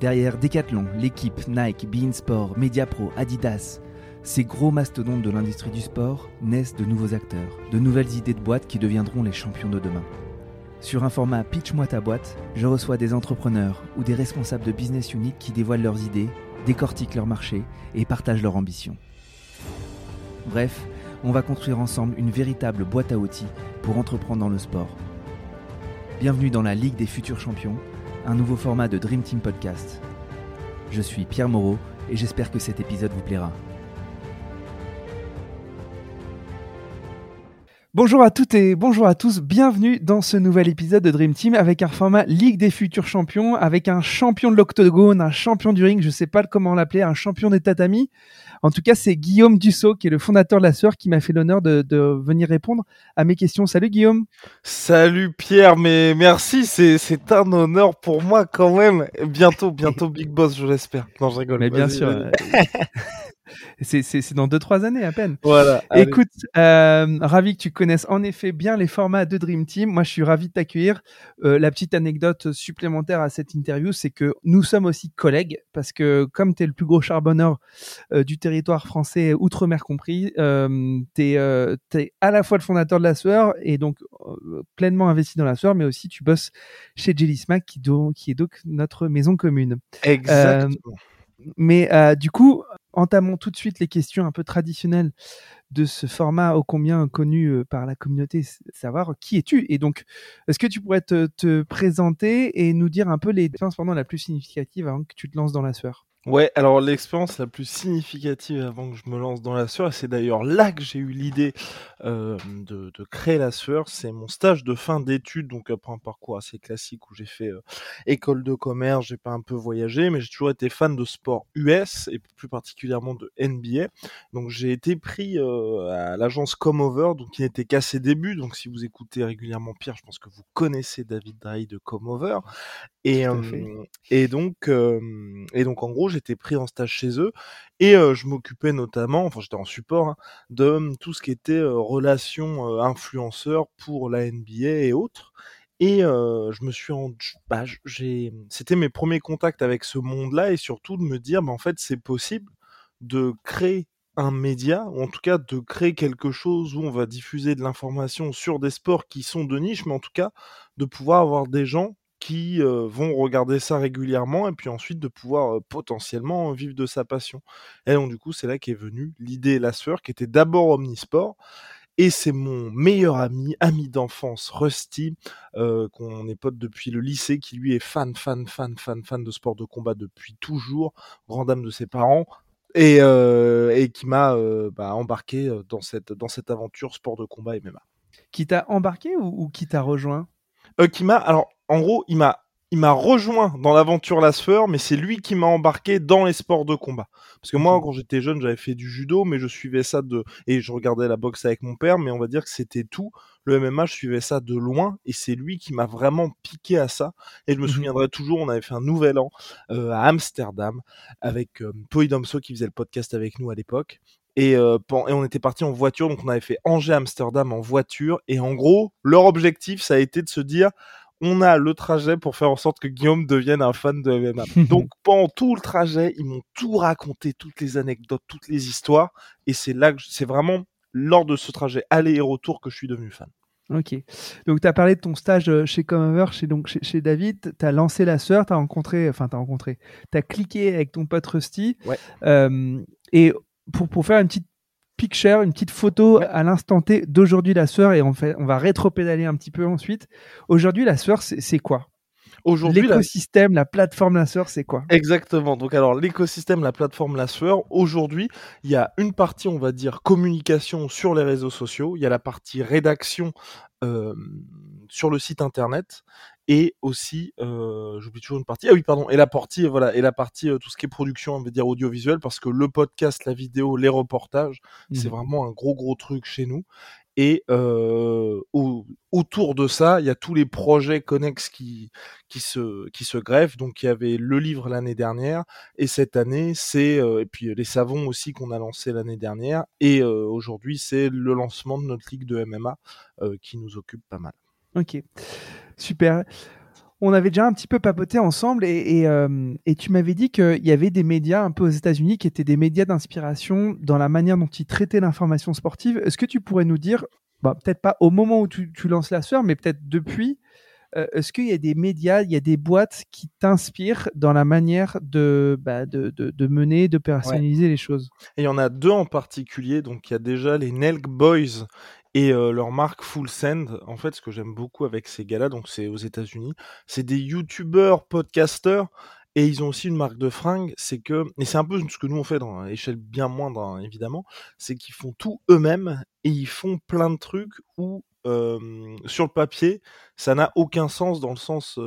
Derrière Decathlon, l'équipe, Nike, Beansport, Mediapro, Adidas, ces gros mastodontes de l'industrie du sport naissent de nouveaux acteurs, de nouvelles idées de boîtes qui deviendront les champions de demain. Sur un format Pitch-moi ta boîte, je reçois des entrepreneurs ou des responsables de business unit qui dévoilent leurs idées, décortiquent leur marché et partagent leurs ambitions. Bref, on va construire ensemble une véritable boîte à outils pour entreprendre dans le sport. Bienvenue dans la Ligue des futurs champions, un nouveau format de Dream Team Podcast. Je suis Pierre Moreau et j'espère que cet épisode vous plaira. Bonjour à toutes et bonjour à tous, bienvenue dans ce nouvel épisode de Dream Team avec un format Ligue des futurs champions, avec un champion de l'octogone, un champion du ring, je ne sais pas comment l'appeler, un champion des tatamis. En tout cas, c'est Guillaume Dussault, qui est le fondateur de la Sœur, qui m'a fait l'honneur de, venir répondre à mes questions. Salut Guillaume. Salut Pierre, mais merci, c'est un honneur pour moi quand même. Bientôt, bientôt Big Boss, je l'espère. Non, je rigole. Mais bien sûr. C'est dans 2-3 années à peine. Voilà. Écoute, euh, ravi que tu connaisses en effet bien les formats de Dream Team. Moi, je suis ravi de t'accueillir. Euh, la petite anecdote supplémentaire à cette interview, c'est que nous sommes aussi collègues parce que comme tu es le plus gros charbonneur euh, du territoire français, outre-mer compris, tu es, es, à la fois le fondateur de la sueur et donc pleinement investi dans la sueur, mais aussi tu bosses chez Jelly Smack qui, qui est donc notre maison commune. Exactement. mais du coup, entamons tout de suite les questions un peu traditionnelles de ce format ô combien connu euh, par la communauté, savoir qui es-tu. Et donc, est-ce que tu pourrais te, présenter et nous dire un peu les expériences pendant la plus significative avant que tu te lances dans la sueur? Ouais, alors l'expérience la plus significative avant que je me lance dans la sueur, et c'est d'ailleurs là que j'ai eu l'idée euh, de, créer la sueur, c'est mon stage de fin d'études, donc après un parcours assez classique où j'ai fait euh, école de commerce, j'ai pas un peu voyagé, mais j'ai toujours été fan de sport US et plus particulièrement de NBA. Donc j'ai été pris euh, à l'agence Comeover, donc qui n'était qu'à ses débuts. Donc si vous écoutez régulièrement Pierre, je pense que vous connaissez David Dry de Comeover. Et, et donc et donc en gros j'étais pris en stage chez eux et je m'occupais notamment, enfin j'étais en support, hein, de tout ce qui était relations influenceurs pour la NBA et autres. Et je me suis en, bah, j'ai, c'était mes premiers contacts avec ce monde-là et surtout de me dire, bah, en fait, c'est possible de créer un média, ou en tout cas de créer quelque chose où on va diffuser de l'information sur des sports qui sont de niche, mais en tout cas de pouvoir avoir des gens qui vont regarder ça régulièrement et puis ensuite de pouvoir potentiellement vivre de sa passion. Et donc du coup, c'est là qu'est venue l'idée La Sueur, qui était d'abord Omnisport. Et c'est mon meilleur ami, ami d'enfance, Rusty, qu'on est pote depuis le lycée, qui lui est fan, fan, fan, fan, fan de sport de combat depuis toujours, grand dame de ses parents, et, et qui m'a bah, embarqué dans cette, dans cette aventure sport de combat MMA. Qui t'a embarqué ou, ou qui t'a rejoint? Qui m'a, alors en gros, il m'a il m'a rejoint dans l'aventure Lasfeur, mais c'est lui qui m'a embarqué dans les sports de combat. Parce que moi, quand j'étais jeune, j'avais fait du judo, mais je suivais ça de et je regardais la boxe avec mon père, mais on va dire que c'était tout. Le MMA, je suivais ça de loin, et c'est lui qui m'a vraiment piqué à ça. Et je me mmh souviendrai toujours, on avait fait un nouvel an euh, à Amsterdam avec euh, Poidomso qui faisait le podcast avec nous à l'époque. Et, euh, et, on était parti en voiture, donc on avait fait Angers-Amsterdam en voiture. Et en gros, leur objectif, ça a été de se dire, on a le trajet pour faire en sorte que Guillaume devienne un fan de MMA. Donc pendant tout le trajet, ils m'ont tout raconté, toutes les anecdotes, toutes les histoires, et c'est là que c'est vraiment lors de ce trajet aller et retour que je suis devenu fan. Ok. Donc, tu as parlé de ton stage euh, chez Comeover, chez, donc, chez, David. Tu as lancé la sœur, tu as rencontré, enfin, tu as rencontré, tu as cliqué avec ton pote Rusty. Ouais. Euh, et pour, pour faire une petite picture, une petite photo à l'instant T d'aujourd'hui la sueur et on, fait, on va rétro-pédaler un petit peu ensuite. Aujourd'hui, la sueur, c'est quoi? Aujourd'hui, l'écosystème, la... plateforme la sueur, c'est quoi? Exactement. Donc alors l'écosystème, la plateforme la sueur. Aujourd'hui, il y a une partie, on va dire, communication sur les réseaux sociaux. Il y a la partie rédaction euh, sur le site internet et aussi euh, j'oublie toujours une partie. Ah oui pardon et la partie voilà et la partie euh, tout ce qui est production on va dire audiovisuel parce que le podcast la vidéo les reportages c'est mmh vraiment un gros gros truc chez nous. Et euh, autour de ça il y a tous les projets connexes qui qui se qui se greffent. Donc il y avait le livre l'année dernière et cette année c'est et puis les savons aussi qu'on a lancé l'année dernière. Et aujourd'hui c'est le lancement de notre ligue de MMA qui nous occupe pas mal Ok, super. on avait déjà un petit peu papoté ensemble et, euh, tu m'avais dit qu'il y avait des médias un peu aux États-Unis qui étaient des médias d'inspiration dans la manière dont ils traitaient l'information sportive. Est-ce que tu pourrais nous dire, bah, peut-être pas au moment où tu, lances la sphère, mais peut-être depuis, euh, est-ce qu'il y a des médias, il y a des boîtes qui t'inspirent dans la manière de, bah, de, mener, de personnaliser les choses? Et il y en a deux en particulier. Donc il y a déjà les Nelk Boys et leur marque Full Send, en fait, ce que j'aime beaucoup avec ces gars-là, donc c'est aux États-Unis, c'est des youtubeurs, podcasters, et ils ont aussi une marque de fringues, c'est que, et c'est un peu ce que nous on fait dans une échelle bien moindre, hein, évidemment, c'est qu'ils font tout eux-mêmes et ils font plein de trucs où sur le papier, ça n'a aucun sens dans le sens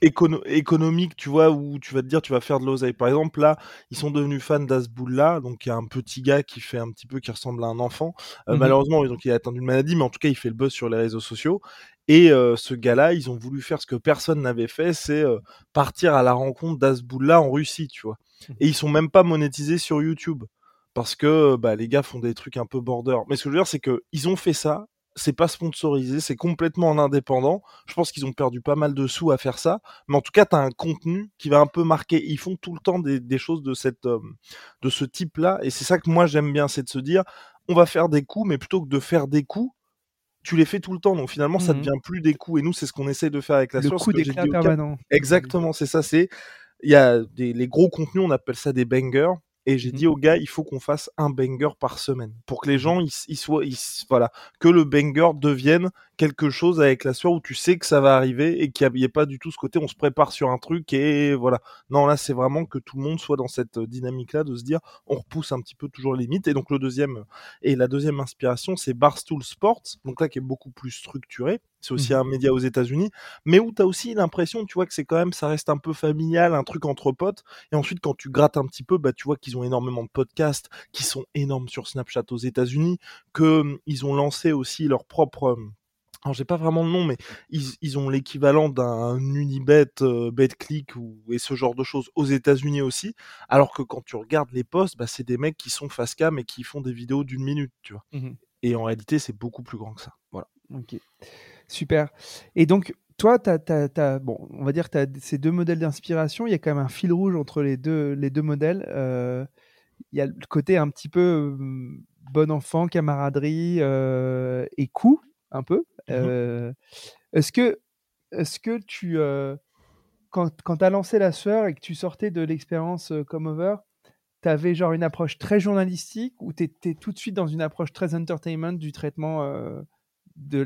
économique, tu vois, où tu vas te dire tu vas faire de l'oseille. Par exemple, là, ils sont devenus fans d'Asboulla, donc il y a un petit gars qui fait un petit peu qui ressemble à un enfant. Mmh malheureusement, donc il a atteint une maladie, mais en tout cas, il fait le buzz sur les réseaux sociaux. Et ce gars-là, ils ont voulu faire ce que personne n'avait fait, c'est partir à la rencontre d'Asboulla en Russie, tu vois. Mmh. Et ils sont même pas monétisés sur YouTube parce que bah, les gars font des trucs un peu border. Mais ce que je veux dire, c'est que ils ont fait ça c'est pas sponsorisé, c'est complètement en indépendant. Je pense qu'ils ont perdu pas mal de sous à faire ça, mais en tout cas, tu as un contenu qui va un peu marquer. Ils font tout le temps des, choses de cette, euh, de ce type-là, et c'est ça que moi j'aime bien, c'est de se dire, on va faire des coups, mais plutôt que de faire des coups, tu les fais tout le temps, donc finalement, ça mmh devient plus des coups. Et nous, c'est ce qu'on essaie de faire avec la Le coup d'éclat permanent. Exactement, c'est ça. C'est il y a des, les gros contenus, on appelle ça des bangers. Et j'ai mmh. dit au gars, il faut qu'on fasse un banger par semaine. Pour que les mmh. gens, ils, soient, voilà, que le banger devienne quelque chose avec la sueur où tu sais que ça va arriver et qu'il n'y ait pas du tout ce côté, on se prépare sur un truc et voilà. Non, là, c'est vraiment que tout le monde soit dans cette dynamique-là de se dire, on repousse un petit peu toujours les limites. Et donc, le deuxième, et la deuxième inspiration, c'est Barstool Sports. Donc là, qui est beaucoup plus structuré. C'est aussi mmh un média aux États-Unis, mais où tu as aussi l'impression, tu vois, que c'est quand même, ça reste un peu familial, un truc entre potes. Et ensuite, quand tu grattes un petit peu, bah, tu vois qu'ils ont énormément de podcasts qui sont énormes sur Snapchat aux États-Unis, que ils ont lancé aussi leur propre. Alors j'ai pas vraiment le nom, mais ils, ont l'équivalent d'un Unibet, euh, BetClick ou et ce genre de choses aux États-Unis aussi. Alors que quand tu regardes les posts, bah, c'est des mecs qui sont face cam et qui font des vidéos d'une minute, tu vois. Mmh et en réalité, c'est beaucoup plus grand que ça. Voilà. Ok. Super. Et donc, toi, bon, on va dire que tu as ces deux modèles d'inspiration. Il y a quand même un fil rouge entre les deux, les deux modèles. Euh, il y a le côté un petit peu hum, bon enfant, camaraderie euh, et coup, un peu. Mmh euh, est-ce que, est que tu, quand, quand tu as lancé La Sueur et que tu sortais de l'expérience Come Over, tu avais genre une approche très journalistique ou tu étais tout de suite dans une approche très entertainment du traitement de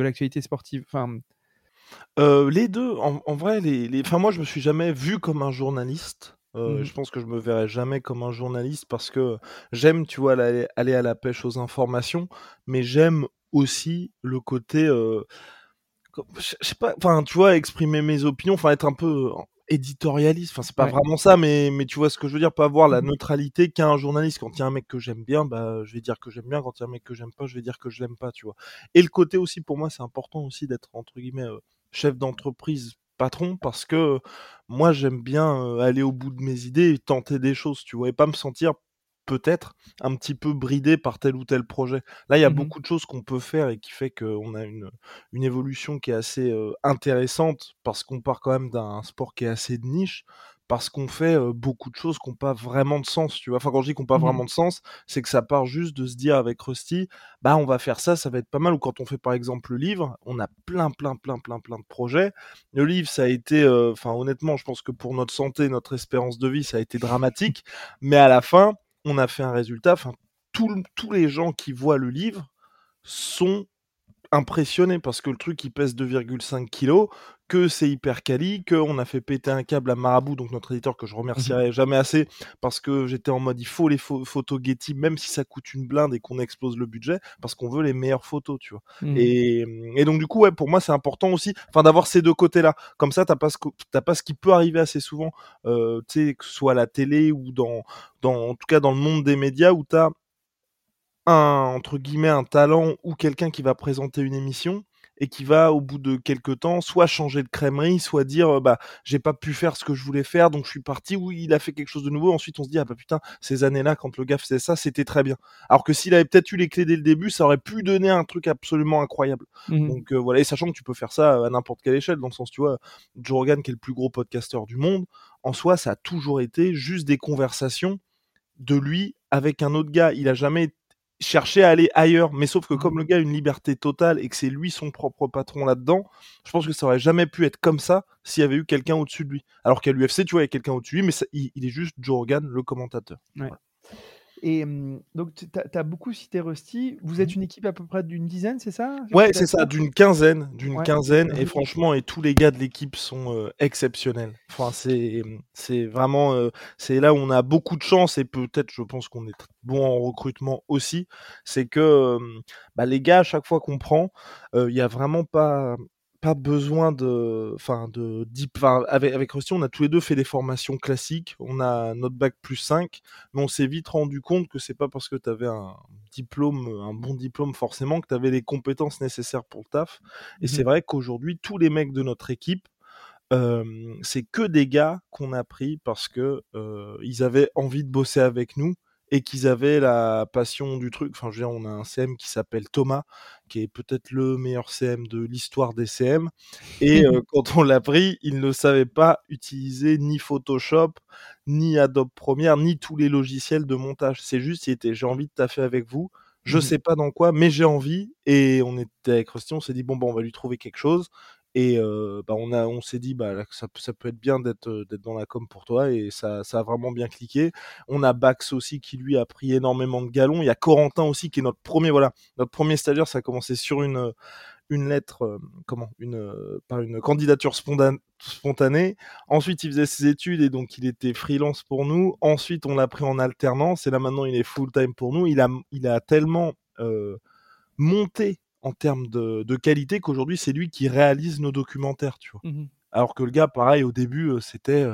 l'actualité sportive? Enfin... Euh, les deux, en, vrai, les, les... Enfin, moi, je me suis jamais vu comme un journaliste. Euh, mmh je pense que je me verrai jamais comme un journaliste parce que j'aime, tu vois, aller, à la pêche aux informations, mais j'aime aussi le côté, euh, je sais pas, enfin, tu vois, exprimer mes opinions, enfin, être un peu éditorialiste. Enfin, c'est pas vraiment ça, mais, mais tu vois ce que je veux dire, pas avoir la mmh neutralité qu'un journaliste. Quand il y a un mec que j'aime bien, bah, je vais dire que j'aime bien. Quand il y a un mec que j'aime pas, je vais dire que je l'aime pas, tu vois. Et le côté aussi, pour moi, c'est important aussi d'être, entre guillemets, euh, chef d'entreprise, patron, parce que moi, j'aime bien euh, aller au bout de mes idées et tenter des choses, tu vois, et pas me sentir peut-être un petit peu bridé par tel ou tel projet. Là, il y a mmh beaucoup de choses qu'on peut faire et qui fait qu'on a une, une évolution qui est assez intéressante parce qu'on part quand même d'un sport qui est assez de niche, parce qu'on fait beaucoup de choses qui n'ont pas vraiment de sens, tu vois. Enfin, quand je dis qu'on pas mmh vraiment de sens, c'est que ça part juste de se dire avec Rusty, bah, on va faire ça, ça va être pas mal. Ou quand on fait par exemple le livre, on a plein, plein, plein, plein, plein de projets. Le livre, ça a été, enfin, honnêtement, je pense que pour notre santé, notre espérance de vie, ça a été dramatique. Mais à la fin, on a fait un résultat. Tous les gens qui voient le livre sont impressionnés parce que le truc il pèse 2,5 kg, que c'est hyper quali, qu'on a fait péter un câble à Marabout, donc notre éditeur que je remercierai mmh jamais assez parce que j'étais en mode il faut les photos Getty même si ça coûte une blinde et qu'on explose le budget parce qu'on veut les meilleures photos, tu vois. Mmh. Et, donc du coup ouais pour moi c'est important aussi enfin d'avoir ces deux côtés là. Comme ça t'as pas ce pas ce qui peut arriver assez souvent, euh, tu sais que ce soit à la télé ou dans dans en tout cas dans le monde des médias où t'as un entre guillemets un talent ou quelqu'un qui va présenter une émission et qui va au bout de quelques temps soit changer de crèmerie, soit dire bah j'ai pas pu faire ce que je voulais faire donc je suis parti ou il a fait quelque chose de nouveau. Ensuite on se dit ah bah putain ces années-là quand le gars faisait ça c'était très bien. Alors que s'il avait peut-être eu les clés dès le début ça aurait pu donner un truc absolument incroyable. Mmh donc euh, voilà et sachant que tu peux faire ça à n'importe quelle échelle dans le sens tu vois Joe Rogan qui est le plus gros podcasteur du monde en soi ça a toujours été juste des conversations de lui avec un autre gars. Il a jamais chercher à aller ailleurs. Mais sauf que comme le mmh. gars a une liberté totale et que c'est lui son propre patron là-dedans, je pense que ça aurait jamais pu être comme ça s'il y avait eu quelqu'un au-dessus de lui. Alors qu'à l'UFC, tu vois, il y a quelqu'un au-dessus de lui, mais il, est juste Joe Rogan, le commentateur. Et donc, tu as, beaucoup cité Rusty. Vous êtes mmh. une équipe à peu près d'une dizaine, c'est ça Ouais, c'est ça, d'une quinzaine. D'une quinzaine. Et franchement, et tous les gars de l'équipe sont exceptionnels. Enfin, c'est vraiment. c'est là où on a beaucoup de chance et peut-être, je pense qu'on est bon en recrutement aussi. C'est que bah, les gars, à chaque fois qu'on prend, il n'y a vraiment pas pas besoin de, enfin de, enfin, avec avec Rusty, on a tous les deux fait des formations classiques. On a notre bac plus 5, mais on s'est vite rendu compte que c'est pas parce que tu avais un diplôme, un bon diplôme forcément que tu avais les compétences nécessaires pour le taf. Et mmh c'est vrai qu'aujourd'hui, tous les mecs de notre équipe, c'est que des gars qu'on a pris parce que ils avaient envie de bosser avec nous et qu'ils avaient la passion du truc. Enfin, je veux dire, on a un CM qui s'appelle Thomas, qui est peut-être le meilleur CM de l'histoire des CM. Et euh, quand on l'a pris, il ne savait pas utiliser ni Photoshop, ni Adobe Premiere, ni tous les logiciels de montage. C'est juste, il était, j'ai envie de taffer avec vous. Je mmh sais pas dans quoi, mais j'ai envie. Et on était avec Rusty, on s'est dit, bon, bah, on va lui trouver quelque chose. Et bah, on, on s'est dit, bah, ça, ça peut être bien d'être, d'être dans la com pour toi. Et ça, ça a vraiment bien cliqué. On a Bax aussi qui, lui, a pris énormément de galons. Il y a Corentin aussi qui est notre premier, voilà, notre premier stagiaire. Ça a commencé sur une, une lettre, comment, une, par une candidature spontanée. Ensuite, il faisait ses études et donc il était freelance pour nous. Ensuite, on l'a pris en alternance et là maintenant, il est full time pour nous. Il a, il a tellement monté en termes de, qualité qu'aujourd'hui c'est lui qui réalise nos documentaires, tu vois. Mmh Alors que le gars, pareil, au début, c'était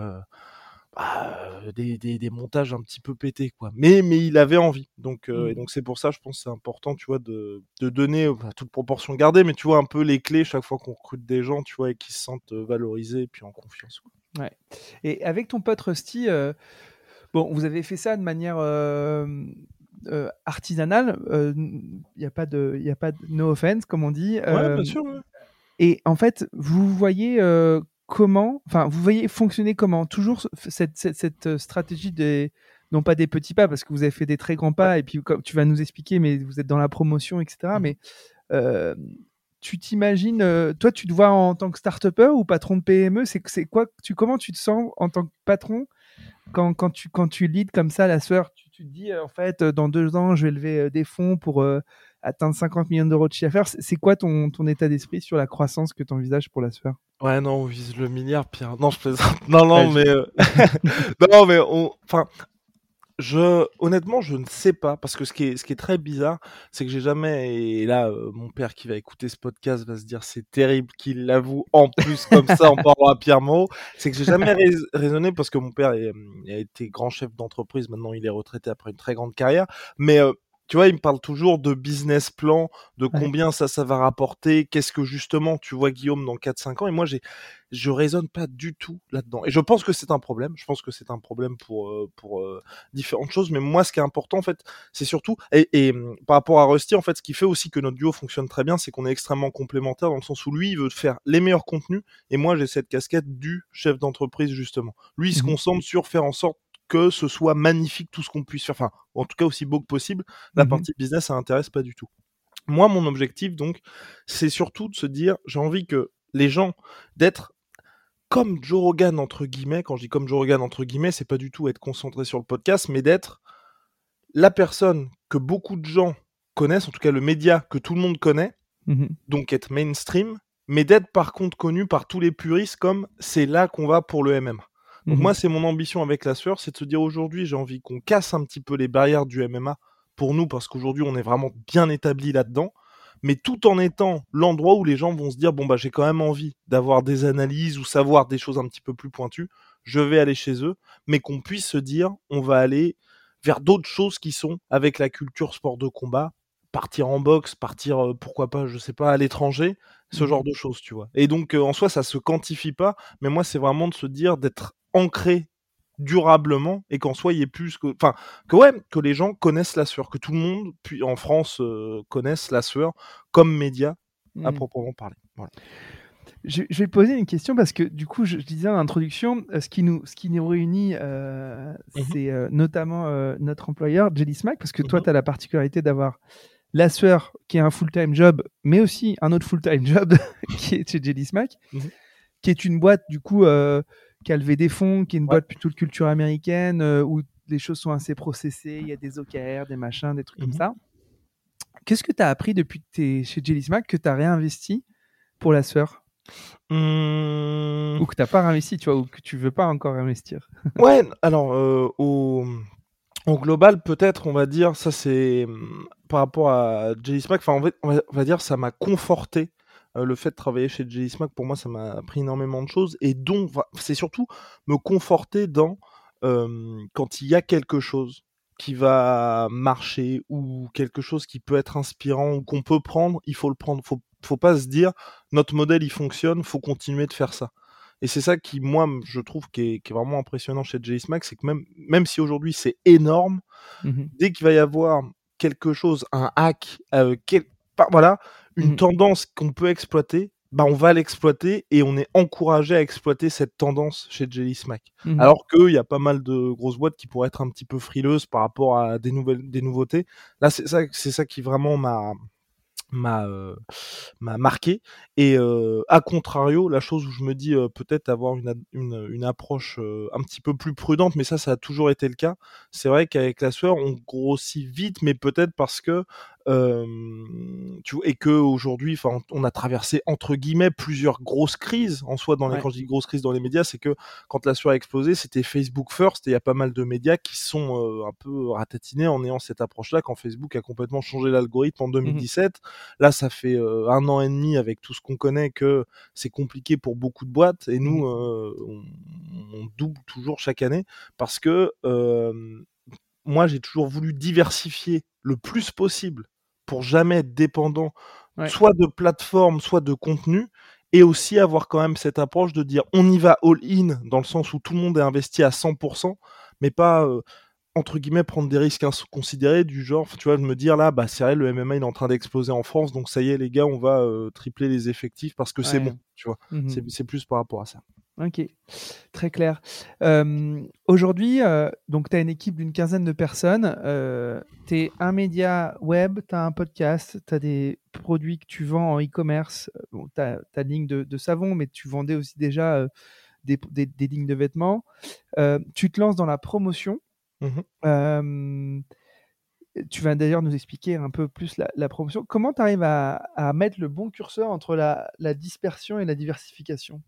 bah, des, montages un petit peu pétés, quoi. Mais, mais il avait envie. Donc, mmh. donc c'est pour ça, je pense, c'est important, tu vois, de, donner, à toute proportion gardée, mais tu vois, un peu les clés chaque fois qu'on recrute des gens, tu vois, et qui se sentent valorisés et puis en confiance. Ouais. Et avec ton pote Rusty, bon, vous avez fait ça de manière euh, artisanal. Il euh, n'y a pas de, il a pas de no offense comme on dit. bien euh, sûr. Et en fait, vous voyez comment, enfin, vous voyez fonctionner comment Toujours cette, cette, stratégie des, non pas des petits pas, parce que vous avez fait des très grands pas, et puis comme tu vas nous expliquer, mais vous êtes dans la promotion, etc. Mmh. Mais tu t'imagines, toi, tu te vois en tant que start-upper ou patron de PME C'est quoi tu, Comment tu te sens en tant que patron quand, quand, tu, quand tu leads comme ça la soeur tu, te dis, euh, en fait, euh, dans deux ans, je vais lever euh, des fonds pour atteindre 50 millions d'euros de chiffre d'affaires. C'est quoi ton, ton état d'esprit sur la croissance que tu envisages pour la sphère? Ouais, non, on vise le milliard, Pierre. Non, je plaisante. Non, non, mais. non, mais on. Enfin, je, honnêtement, je ne sais pas parce que ce qui est, ce qui est très bizarre, c'est que j'ai jamais et là, euh, mon père qui va écouter ce podcast va se dire c'est terrible qu'il l'avoue en plus comme ça en parlant à Pierre Moreau. C'est que j'ai jamais raisonné parce que mon père a été grand chef d'entreprise. Maintenant, il est retraité après une très grande carrière, mais euh, tu vois, il me parle toujours de business plan, de combien ça, ça va rapporter, qu'est-ce que justement tu vois Guillaume dans 4-5 ans. Et moi, j'ai, je raisonne pas du tout là-dedans. Et je pense que c'est un problème. Je pense que c'est un problème pour, euh, pour euh, différentes choses. Mais moi, ce qui est important, en fait, c'est surtout, et, hum, par rapport à Rusty, en fait, ce qui fait aussi que notre duo fonctionne très bien, c'est qu'on est extrêmement complémentaires dans le sens où lui, il veut faire les meilleurs contenus. Et moi, j'ai cette casquette du chef d'entreprise, justement. Lui, il se mmh concentre sur faire en sorte que ce soit magnifique tout ce qu'on puisse faire, enfin, en tout cas aussi beau que possible. La mmh partie business, ça intéresse pas du tout. Moi, mon objectif, donc, c'est surtout de se dire, j'ai envie que les gens, d'être comme Joe Rogan, entre guillemets, quand je dis comme Joe Rogan, entre guillemets, c'est pas du tout être concentré sur le podcast, mais d'être la personne que beaucoup de gens connaissent, en tout cas le média que tout le monde connaît, mmh donc être mainstream, mais d'être par contre connu par tous les puristes comme c'est là qu'on va pour le MMA. Donc mmh moi, c'est mon ambition avec la sueur, c'est de se dire aujourd'hui, j'ai envie qu'on casse un petit peu les barrières du MMA pour nous, parce qu'aujourd'hui, on est vraiment bien établi là-dedans, mais tout en étant l'endroit où les gens vont se dire, bon, bah, j'ai quand même envie d'avoir des analyses ou savoir des choses un petit peu plus pointues, je vais aller chez eux, mais qu'on puisse se dire, on va aller vers d'autres choses qui sont avec la culture sport de combat, partir en boxe, partir, euh, pourquoi pas, je sais pas, à l'étranger, ce Mmh. genre de choses, tu vois? Et donc, heu, en soi, ça se quantifie pas, mais moi, c'est vraiment de se dire d'être ancré durablement et qu'en soi, il y ait plus que enfin, que ouais, que les gens connaissent la sueur, que tout le monde, puis en France, heu, connaisse la sueur comme média à Mmh. proprement parler. Voilà. Je, je vais poser une question parce que du coup, je, je disais en introduction, euh, ce qui nous, ce qui nous réunit, euh, Mhm. c'est euh, notamment euh, notre employeur, Jelly Smack, parce que toi, Mhm. tu as la particularité d'avoir la sueur qui est un full-time job, mais aussi un autre full-time job qui est chez Jelly Smack, Mhm. qui est une boîte du coup euh, qui a levé des fonds, qui est une Ouais. boîte plutôt de culture américaine euh, où les choses sont assez processées, il y a des OKR, des machins, des trucs Mhm. comme ça. Qu'est-ce que tu as appris depuis que tu es chez Jelly Smack que tu as réinvesti pour la sueur Mmh. ou que t'as pas réinvesti, tu vois, ou que tu veux pas encore investir. Ouais, alors euh, au, au global, peut-être, on va dire, ça c'est hum, par rapport à Jelly Smack, enfin, on va, on va dire, ça m'a conforté. Euh, le fait de travailler chez Smack, pour moi, ça m'a appris énormément de choses. Et donc, va- c'est surtout me conforter dans euh, quand il y a quelque chose qui va marcher ou quelque chose qui peut être inspirant ou qu'on peut prendre, il faut le prendre. Faut, faut pas se dire notre modèle il fonctionne, faut continuer de faire ça. Et c'est ça qui, moi, je trouve qui est, qui est vraiment impressionnant chez Max, c'est que même, même si aujourd'hui c'est énorme, Mhm. dès qu'il va y avoir quelque chose, un hack, euh, quel- voilà, une Mhm. tendance qu'on peut exploiter, bah on va l'exploiter et on est encouragé à exploiter cette tendance chez Jelly Smack. Mhm. Alors qu'il y a pas mal de grosses boîtes qui pourraient être un petit peu frileuses par rapport à des nouvelles, des nouveautés. Là, c'est ça, c'est ça qui vraiment m'a m'a euh, m'a marqué et euh, à contrario la chose où je me dis euh, peut-être avoir une, une, une approche euh, un petit peu plus prudente mais ça ça a toujours été le cas c'est vrai qu'avec la sueur on grossit vite mais peut-être parce que euh, tu vois, et que aujourd'hui enfin on a traversé entre guillemets plusieurs grosses crises en soi dans les Ouais. quand je dis grosses crises dans les médias c'est que quand la sueur a explosé c'était Facebook first et il y a pas mal de médias qui sont euh, un peu ratatinés en ayant cette approche là quand Facebook a complètement changé l'algorithme en 2017 Là, ça fait euh, un an et demi avec tout ce qu'on connaît que c'est compliqué pour beaucoup de boîtes et nous, euh, on, on double toujours chaque année parce que moi, j'ai toujours voulu diversifier le plus possible pour jamais être dépendant Ouais. soit de plateforme, soit de contenu et aussi avoir quand même cette approche de dire on y va all-in dans le sens où tout le monde est investi à 100%, mais pas euh, entre guillemets prendre des risques inconsidérés du genre tu vois de me dire là bah c'est vrai le MMA il est en train d'exploser en France donc ça y est les gars on va euh, tripler les effectifs parce que c'est bon tu vois. C'est c'est plus par rapport à ça Ok, très clair. Euh, Aujourd'hui, euh, donc tu as une équipe d'une quinzaine de personnes. tu es un média web, tu as un podcast, tu as des produits que tu vends en e-commerce. Euh, Bon, tu as ta ligne de, de savon, mais tu vendais aussi déjà euh, des, des- des lignes de vêtements. Euh, tu te lances dans la promotion. Euh, tu vas d'ailleurs nous expliquer un peu plus la, la promotion. Comment tu arrives à, à mettre le bon curseur entre la, la dispersion et la diversification?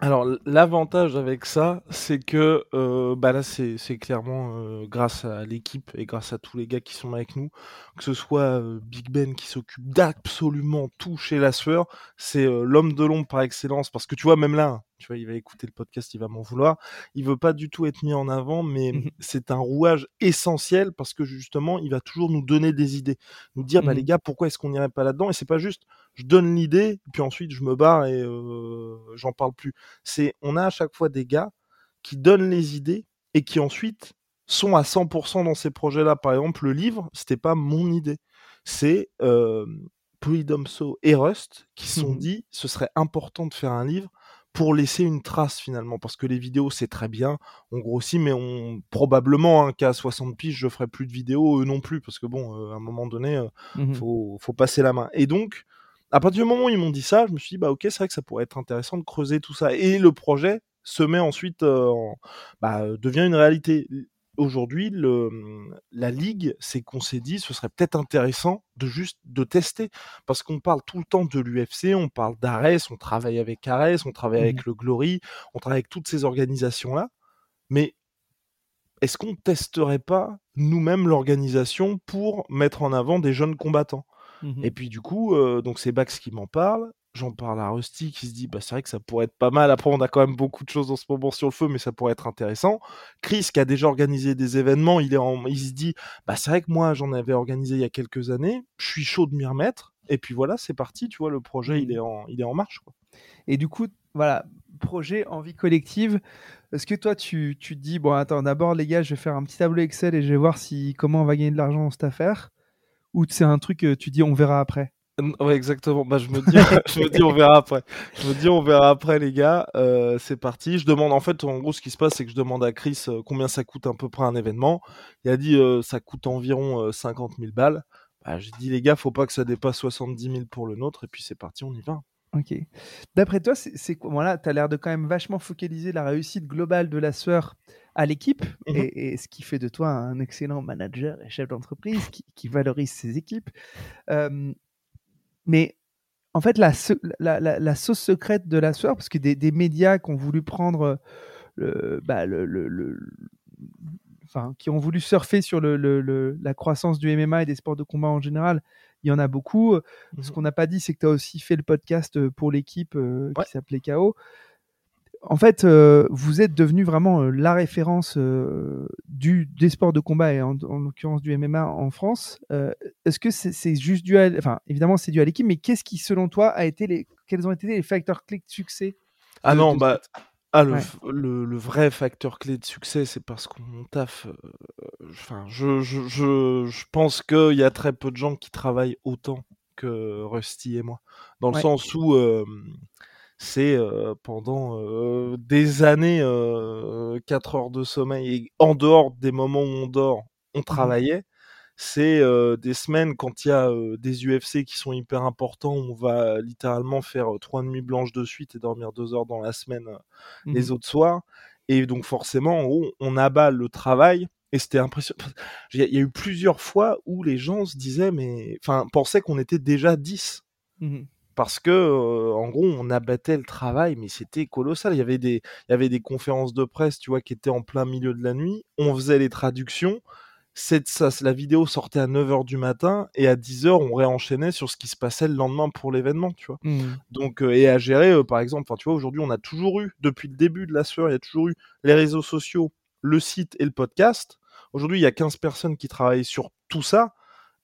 Alors l'avantage avec ça, c'est que euh, bah là c'est clairement euh, grâce à l'équipe et grâce à tous les gars qui sont avec nous, que ce soit euh, Big Ben qui s'occupe d'absolument tout chez la sueur, c'est l'homme de l'ombre par excellence parce que tu vois même là, tu vois il va écouter le podcast, il va m'en vouloir, il veut pas du tout être mis en avant, mais Mhm. c'est un rouage essentiel parce que justement il va toujours nous donner des idées, nous dire bah Mhm. les gars pourquoi est-ce qu'on n'irait pas là-dedans? Et c'est pas juste je donne l'idée puis ensuite je me barre et euh, j'en parle plus c'est on a à chaque fois des gars qui donnent les idées et qui ensuite sont à 100% dans ces projets-là. Par exemple, le livre, c'était pas mon idée. C'est euh, Polydomso et Rust qui se sont Mhm. dit ce serait important de faire un livre pour laisser une trace finalement parce que les vidéos c'est très bien on grossit mais on probablement hein, qu'à 60 piges je ferai plus de vidéos eux non plus parce que bon euh, à un moment donné euh, Mhm. faut, faut passer la main. Et donc, à partir du moment où ils m'ont dit ça, je me suis dit, bah ok, c'est vrai que ça pourrait être intéressant de creuser tout ça. Et le projet se met ensuite, euh, en- bah, devient une réalité. Aujourd'hui, la ligue, c'est qu'on s'est dit, ce serait peut-être intéressant de juste de tester, parce qu'on parle tout le temps de l'UFC, on parle d'Ares, on travaille avec Ares, on travaille avec le Glory, on travaille avec toutes ces organisations-là, mais est-ce qu'on testerait pas nous-mêmes l'organisation pour mettre en avant des jeunes combattants? Mhm. et puis du coup, euh, donc c'est Bax qui m'en parle. J'en parle à Rusty qui se dit bah c'est vrai que ça pourrait être pas mal. Après on a quand même beaucoup de choses en ce moment sur le feu, mais ça pourrait être intéressant. Chris qui a déjà organisé des événements, il est en... il se dit bah c'est vrai que moi j'en avais organisé il y a quelques années, je suis chaud de m'y remettre. Et puis voilà, c'est parti, tu vois, le projet il est en il est en marche. Quoi. Et du coup, voilà, projet envie collective. Est-ce que toi, tu, tu te dis, bon, attends, d'abord, les gars, je vais faire un petit tableau Excel et je vais voir si comment on va gagner de l'argent dans cette affaire? Ou c'est un truc, que tu dis, on verra après? Ouais, exactement. Bah, je me dis, je me dis, on verra après. Je me dis, on verra après, les gars. Euh, c'est parti. Je demande, en fait, en gros, ce qui se passe, c'est que je demande à Chris euh, combien ça coûte à peu près un événement. Il a dit, euh, ça coûte environ 50 000 balles. Bah, j'ai dit, les gars, faut pas que ça dépasse 70 000 pour le nôtre. Et puis, c'est parti, on y va. Ok. D'après toi, c'est quoi? Voilà, Tu as l'air de quand même vachement focaliser la réussite globale de la sueur à l'équipe, mmh et, ce qui fait de toi un excellent manager et chef d'entreprise qui, valorise ses équipes. mais en fait, la, la, sauce secrète de la sueur, parce que des, médias qui ont voulu prendre le, bah, le, enfin, qui ont voulu surfer sur la croissance du MMA et des sports de combat en général, il y en a beaucoup. Ce mmh qu'on n'a pas dit, c'est que tu as aussi fait le podcast pour l'équipe qui s'appelait KO. En fait, vous êtes devenu vraiment la référence du, des sports de combat et en, l'occurrence du MMA en France. Est-ce que c'est juste dû à, enfin évidemment c'est dû à l'équipe, mais qu'est-ce qui selon toi a été les, quels ont été les facteurs clés de succès Ah non, bah ah, le, le, vrai facteur clé de succès, c'est parce qu'on taffe. Enfin, je, je, je, je pense qu'il y a très peu de gens qui travaillent autant que Rusty et moi. Dans le sens où c'est pendant des années 4 heures de sommeil et en dehors des moments où on dort, on mmh travaillait c'est des semaines quand il y a des UFC qui sont hyper importants, on va littéralement faire trois nuits blanches de suite et dormir deux heures dans la semaine mmh les autres soirs. Et donc forcément, on, on abat le travail. Et c'était impressionnant. Il y, a eu plusieurs fois où les gens se disaient, mais, enfin, pensaient qu'on était déjà 10. Mmh Parce que, en gros, on abattait le travail, mais c'était colossal. Il y avait des, il y avait des conférences de presse, tu vois, qui étaient en plein milieu de la nuit. On faisait les traductions ça, la vidéo sortait à 9h du matin et à 10h on réenchaînait sur ce qui se passait le lendemain pour l'événement, tu vois. Mmh. Donc euh, et à gérer euh, par exemple, enfin tu vois aujourd'hui on a toujours eu depuis le début de la sueur, il y a toujours eu les réseaux sociaux, le site et le podcast. Aujourd'hui, il y a 15 personnes qui travaillent sur tout ça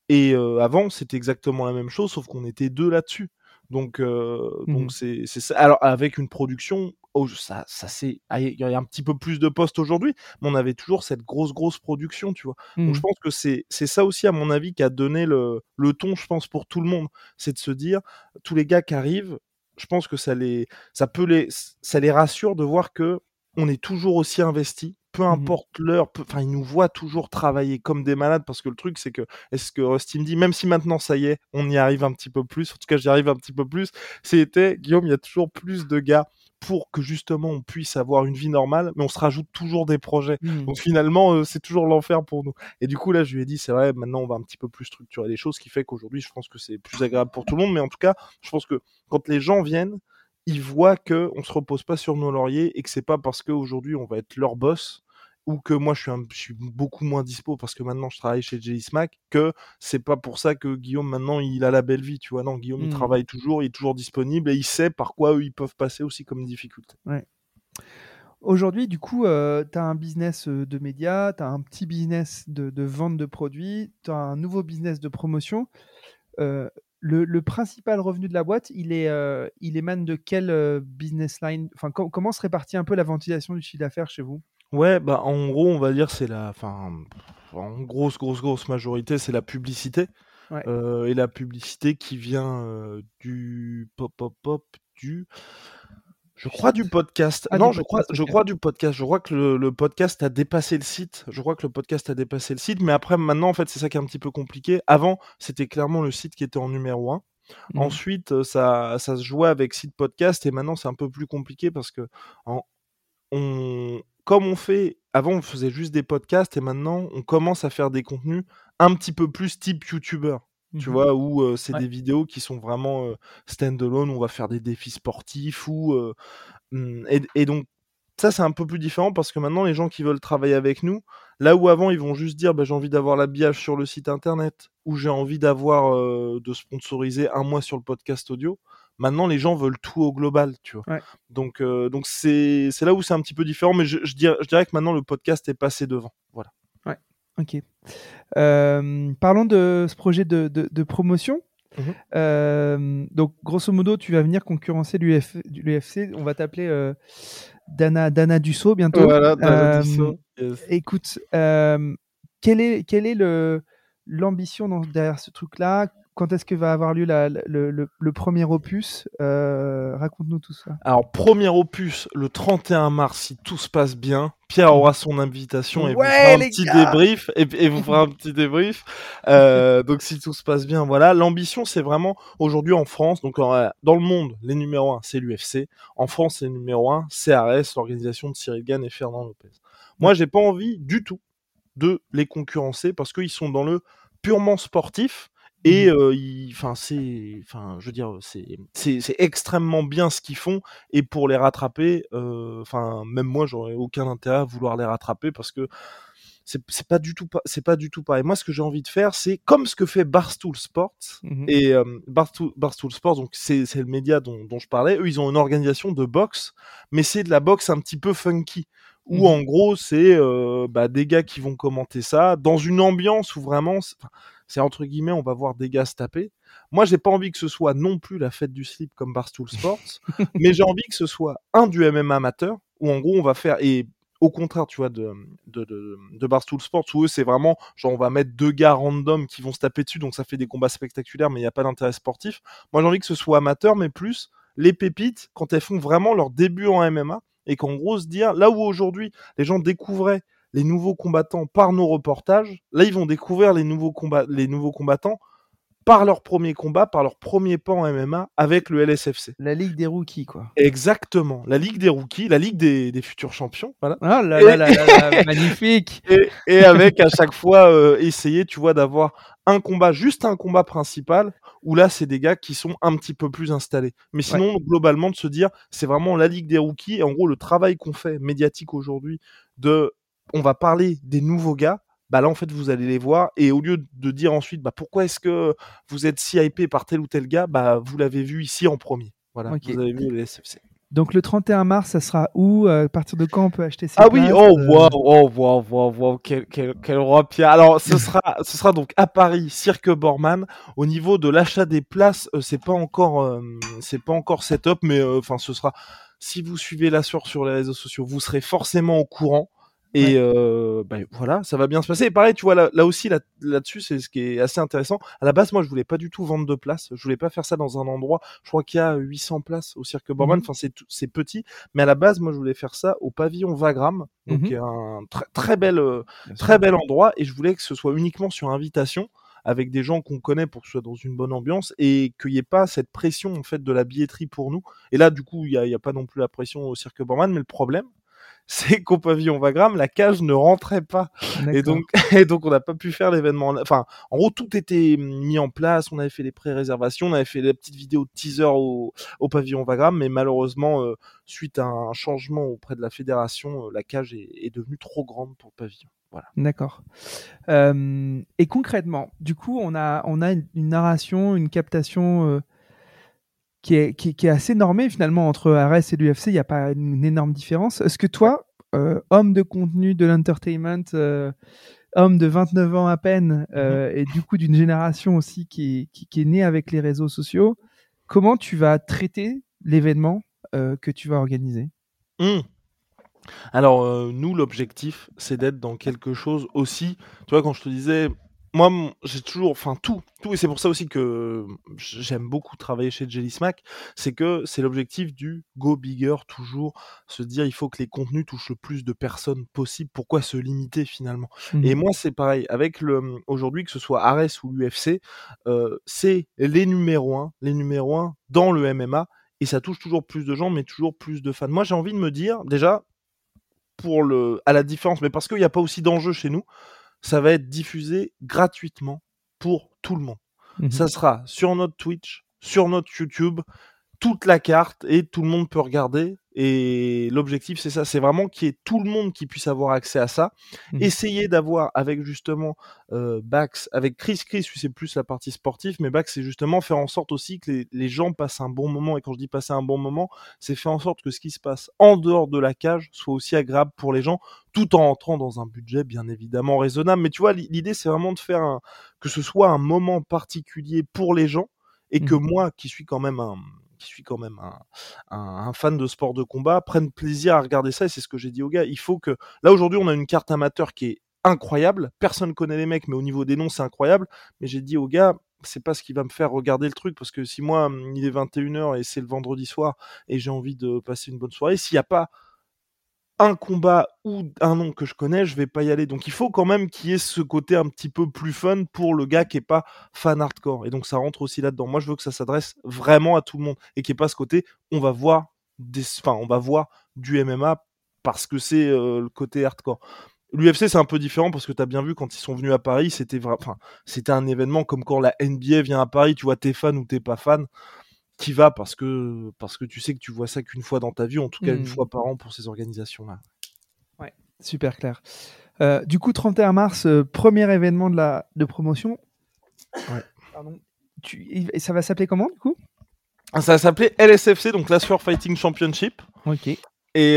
et euh, avant, c'était exactement la même chose sauf qu'on était deux là-dessus. Donc, mmh donc c'est ça. Alors, avec une production oh, ça, ça c'est, ah, il y a un petit peu plus de postes aujourd'hui, mais on avait toujours cette grosse, grosse production, tu vois. Donc je mmh. pense que c'est, c'est ça aussi, à mon avis, qui a donné le, le ton, je pense, pour tout le monde. C'est de se dire, tous les gars qui arrivent, je pense que ça les, ça peut les, ça les rassure de voir que on est toujours aussi investi, peu mmh importe l'heure, enfin, ils nous voient toujours travailler comme des malades parce que le truc, c'est que, est-ce que Rusty me dit, même si maintenant ça y est, on y arrive un petit peu plus, en tout cas, j'y arrive un petit peu plus, c'était, Guillaume, il y a toujours plus de gars pour que justement on puisse avoir une vie normale, mais on se rajoute toujours des projets. Mmh. Donc finalement, euh, c'est toujours l'enfer pour nous. Et du coup, là, je lui ai dit, c'est vrai, maintenant on va un petit peu plus structurer les choses, ce qui fait qu'aujourd'hui, je pense que c'est plus agréable pour tout le monde. Mais en tout cas, je pense que quand les gens viennent, ils voient que on se repose pas sur nos lauriers et que c'est pas parce qu'aujourd'hui on va être leur boss ou que moi je suis, je suis beaucoup moins dispo parce que maintenant je travaille chez Jelly Smack, que c'est pas pour ça que Guillaume maintenant il a la belle vie, tu vois. Non, Guillaume il mmh. travaille toujours, il est toujours disponible et il sait par quoi eux ils peuvent passer aussi comme difficulté. Ouais. Aujourd'hui, du coup, euh, tu as un business euh, de médias, tu as un petit business de, vente de produits, tu as un nouveau business de promotion. Euh, le, principal revenu de la boîte, il, est, il émane de quel business line? Enfin, Comment se répartit un peu la ventilation du chiffre d'affaires chez vous? Ouais, bah en gros, on va dire c'est la, enfin, en grosse, grosse, grosse majorité, c'est la publicité. Euh, et la publicité qui vient euh, du pop, pop, pop, du, je crois du podcast. Ah, non, je crois, je crois du podcast. Je crois que le, podcast a dépassé le site. Je crois que le podcast a dépassé le site, mais après, maintenant, en fait, c'est ça qui est un petit peu compliqué. Avant, c'était clairement le site qui était en numéro 1. Mmh. Ensuite, euh, ça, ça se jouait avec site podcast et maintenant c'est un peu plus compliqué parce que en, on, comme on fait, avant on faisait juste des podcasts et maintenant on commence à faire des contenus un petit peu plus type YouTuber. Tu mmh vois, où c'est des vidéos qui sont vraiment stand-alone, on va faire des défis sportifs ou. Mmh, et, donc, ça, c'est un peu plus différent parce que maintenant, les gens qui veulent travailler avec nous, là où avant, ils vont juste dire bah, j'ai envie d'avoir l'habillage sur le site internet ou j'ai envie d'avoir de sponsoriser un mois sur le podcast audio, Maintenant, les gens veulent tout au global, tu vois. Ouais. Donc, euh, donc c'est c'est là où c'est un petit peu différent, mais je, je, dirais, je dirais que maintenant le podcast est passé devant. Voilà. Ok. Euh, parlons de ce projet de, de, de promotion. Mhm. Euh, donc, grosso modo, tu vas venir concurrencer l'UF l'UFC. On va t'appeler euh, Dana, Dana Dussault bientôt. Voilà, t'as Euh. Yes. Écoute, euh, quelle est, quelle est le, l'ambition dans- derrière ce truc-là? Quand est-ce que va avoir lieu la- le, le- le premier opus Euh, Raconte-nous tout ça. Alors, premier opus, le 31 mars, si tout se passe bien. Pierre aura son invitation et Ouais, vous fera un petit débrief. Et, et vous fera un petit débrief. Euh, donc, si tout se passe bien, voilà. L'ambition, c'est vraiment aujourd'hui en France. Donc, en- dans le monde, les numéros 1, c'est l'UFC. En France, les numéros 1, CRS, l'organisation de Cyril Gann et Fernand Lopez. Moi, j'ai pas envie du tout de les concurrencer parce qu'ils sont dans le purement sportif. Et Mhm. euh, enfin, c'est, enfin, je veux dire, c'est, c'est, c'est extrêmement bien ce qu'ils font. Et pour les rattraper, euh, enfin, même moi, j'aurais aucun intérêt à vouloir les rattraper parce que c'est, c'est pas du tout, pas, c'est pas du tout pareil. Moi, ce que j'ai envie de faire, c'est comme ce que fait Barstool Sports. Mhm. Et euh, Barstool, Barstool Sports, donc c'est, c'est le média dont, dont je parlais. Eux, ils ont une organisation de boxe, mais c'est de la boxe un petit peu funky. Où Mhm. en gros, c'est euh, bah, des gars qui vont commenter ça dans une ambiance où vraiment, c'est- entre guillemets, on va voir des gars se taper. Moi, j'ai pas envie que ce soit non plus la fête du slip comme Barstool Sports, mais j'ai envie que ce soit un du MMA amateur où en gros, on va faire et au contraire, tu vois, de, de, de, de Barstool Sports, où eux, c'est vraiment, genre, on va mettre deux gars random qui vont se taper dessus, donc ça fait des combats spectaculaires, mais il n'y a pas d'intérêt sportif. Moi, j'ai envie que ce soit amateur, mais plus les pépites, quand elles font vraiment leur début en MMA, et qu'en gros, se dire, là où aujourd'hui, les gens découvraient les nouveaux combattants par nos reportages, là, ils vont découvrir les nouveaux, combats, les nouveaux combattants par leur premier combat, par leur premier pas en MMA avec le LSFC. La Ligue des rookies, quoi. Exactement. La Ligue des rookies, la Ligue des, des futurs champions. Voilà. Ah là Et- là là là là, magnifique Et, et avec à chaque fois euh, essayer, tu vois, d'avoir un combat, juste un combat principal, où là, c'est des gars qui sont un petit peu plus installés. Mais sinon, globalement, de se dire, c'est vraiment la Ligue des rookies. Et en gros, le travail qu'on fait médiatique aujourd'hui de, on va parler des nouveaux gars, bah là, en fait, vous allez les voir. Et au lieu de dire ensuite, bah pourquoi est-ce que vous êtes si hypé par tel ou tel gars, bah vous l'avez vu ici en premier. Voilà, vous avez vu le SFC. Donc le 31 mars, ça sera où? Euh, À partir de quand on peut acheter ces Ah oui, oh Euh, wow, oh wow, wow, wow, quel, quel, quel roi Pierre. Alors ce sera, ce sera donc à Paris, Cirque Borman. Au niveau de l'achat des places, euh, c'est pas encore, euh, c'est pas encore set-up, mais euh, enfin ce sera. Si vous suivez la sur sur les réseaux sociaux, vous serez forcément au courant. Et euh, ben, voilà, ça va bien se passer. Et pareil, tu vois, là, là aussi, là- là-dessus, c'est ce qui est assez intéressant. À la base, moi, je voulais pas du tout vendre de places. Je voulais pas faire ça dans un endroit. Je crois qu'il y a 800 places au Cirque Borman. Mhm. Enfin, c'est tout- c'est petit. Mais à la base, moi, je voulais faire ça au pavillon Vagram. Donc, Mhm. un très, très bel, euh, très bel endroit. Et je voulais que ce soit uniquement sur invitation avec des gens qu'on connaît pour que ce soit dans une bonne ambiance et qu'il n'y ait pas cette pression en fait de la billetterie pour nous. Et là, du coup, il n'y a, il y a pas non plus la pression au Cirque Borman, mais le problème, c'est qu'au pavillon Vagram, la cage ne rentrait pas. Et donc, et donc on n'a pas pu faire l'événement. en- Enfin, en gros, tout était mis en place. On avait fait les pré-réservations, on avait fait les petites vidéos de teaser au, au pavillon Vagram, mais malheureusement, euh, suite à un changement auprès de la fédération, euh, la cage est, est devenue trop grande pour le pavillon. Voilà. D'accord. Euh, et concrètement, du coup, on a, on a une, narration, une captation qui, est, qui, est- qui est assez normée finalement entre RS et l'UFC. Il n'y a pas une énorme différence. Est-ce que toi, euh, homme de contenu, de l'entertainment, euh, homme de 29 ans à peine, euh, et du coup d'une génération aussi qui est, qui, qui est née avec les réseaux sociaux, comment tu vas traiter l'événement que tu vas organiser? Hmm. Alors, nous, l'objectif, c'est d'être dans quelque chose aussi. Tu vois, quand je te disais, moi, j'ai toujours, enfin, tout, tout, et c'est pour ça aussi que j'aime beaucoup travailler chez Jelly Smack, c'est que c'est l'objectif du go bigger, toujours se dire, il faut que les contenus touchent le plus de personnes possible. Pourquoi se limiter finalement? Et moi, c'est pareil. Avec le aujourd'hui, que ce soit Ares ou l'UFC, euh, c'est les numéros 1, les numéros 1 dans le MMA, et ça touche toujours plus de gens, mais toujours plus de fans. Moi, j'ai envie de me dire, déjà, pour le, à la différence, mais parce qu'il n'y a pas aussi d'enjeu chez nous, ça va être diffusé gratuitement pour tout le monde. Mhm. Ça sera sur notre Twitch, sur notre YouTube, toute la carte et tout le monde peut regarder. Et l'objectif, c'est ça, c'est vraiment qu'il y ait tout le monde qui puisse avoir accès à ça. Mhm. Essayer d'avoir avec justement euh, Bax, avec Chris, Chris, c'est plus la partie sportive, mais Bax, c'est justement faire en sorte aussi que les, les gens passent un bon moment. Et quand je dis passer un bon moment, c'est faire en sorte que ce qui se passe en dehors de la cage soit aussi agréable pour les gens, tout en entrant dans un budget bien évidemment raisonnable. Mais tu vois, l'idée, c'est vraiment de faire un, que ce soit un moment particulier pour les gens et que Mhm. moi, qui suis quand même un qui suis quand même un, fan de sport de combat, prenne plaisir à regarder ça. Et c'est ce que j'ai dit aux gars. Il faut que là aujourd'hui, on a une carte amateur qui est incroyable. Personne connaît les mecs, mais au niveau des noms, c'est incroyable. Mais j'ai dit aux gars, c'est pas ce qui va me faire regarder le truc parce que si moi, hum, il est 21h et c'est le vendredi soir et j'ai envie de passer une bonne soirée, s'il n'y a pas un combat ou un nom que je connais, je vais pas y aller. Donc il faut quand même qu'il y ait ce côté un petit peu plus fun pour le gars qui est pas fan hardcore. Et donc ça rentre aussi là-dedans. Moi, je veux que ça s'adresse vraiment à tout le monde et qu'il n'y ait pas ce côté on va voir des enfin on du MMA parce que c'est euh, le côté hardcore. L'UFC c'est un peu différent parce que tu as bien vu quand ils sont venus à Paris, c'était enfin c'était un événement comme quand la NBA vient à Paris, tu vois t'es fan ou t'es pas fan, qui va parce que parce que tu sais que tu vois ça qu'une fois dans ta vie, en tout cas une Mhm. fois par an pour ces organisations là. Super clair. Euh, du coup, 31 mars, euh, premier événement de, la, de promotion. Ouais. Pardon. Tu, et ça va s'appeler comment du coup? Ah, Ça s'appelait LSFC, donc Last Four Fighting Championship. Ok. Et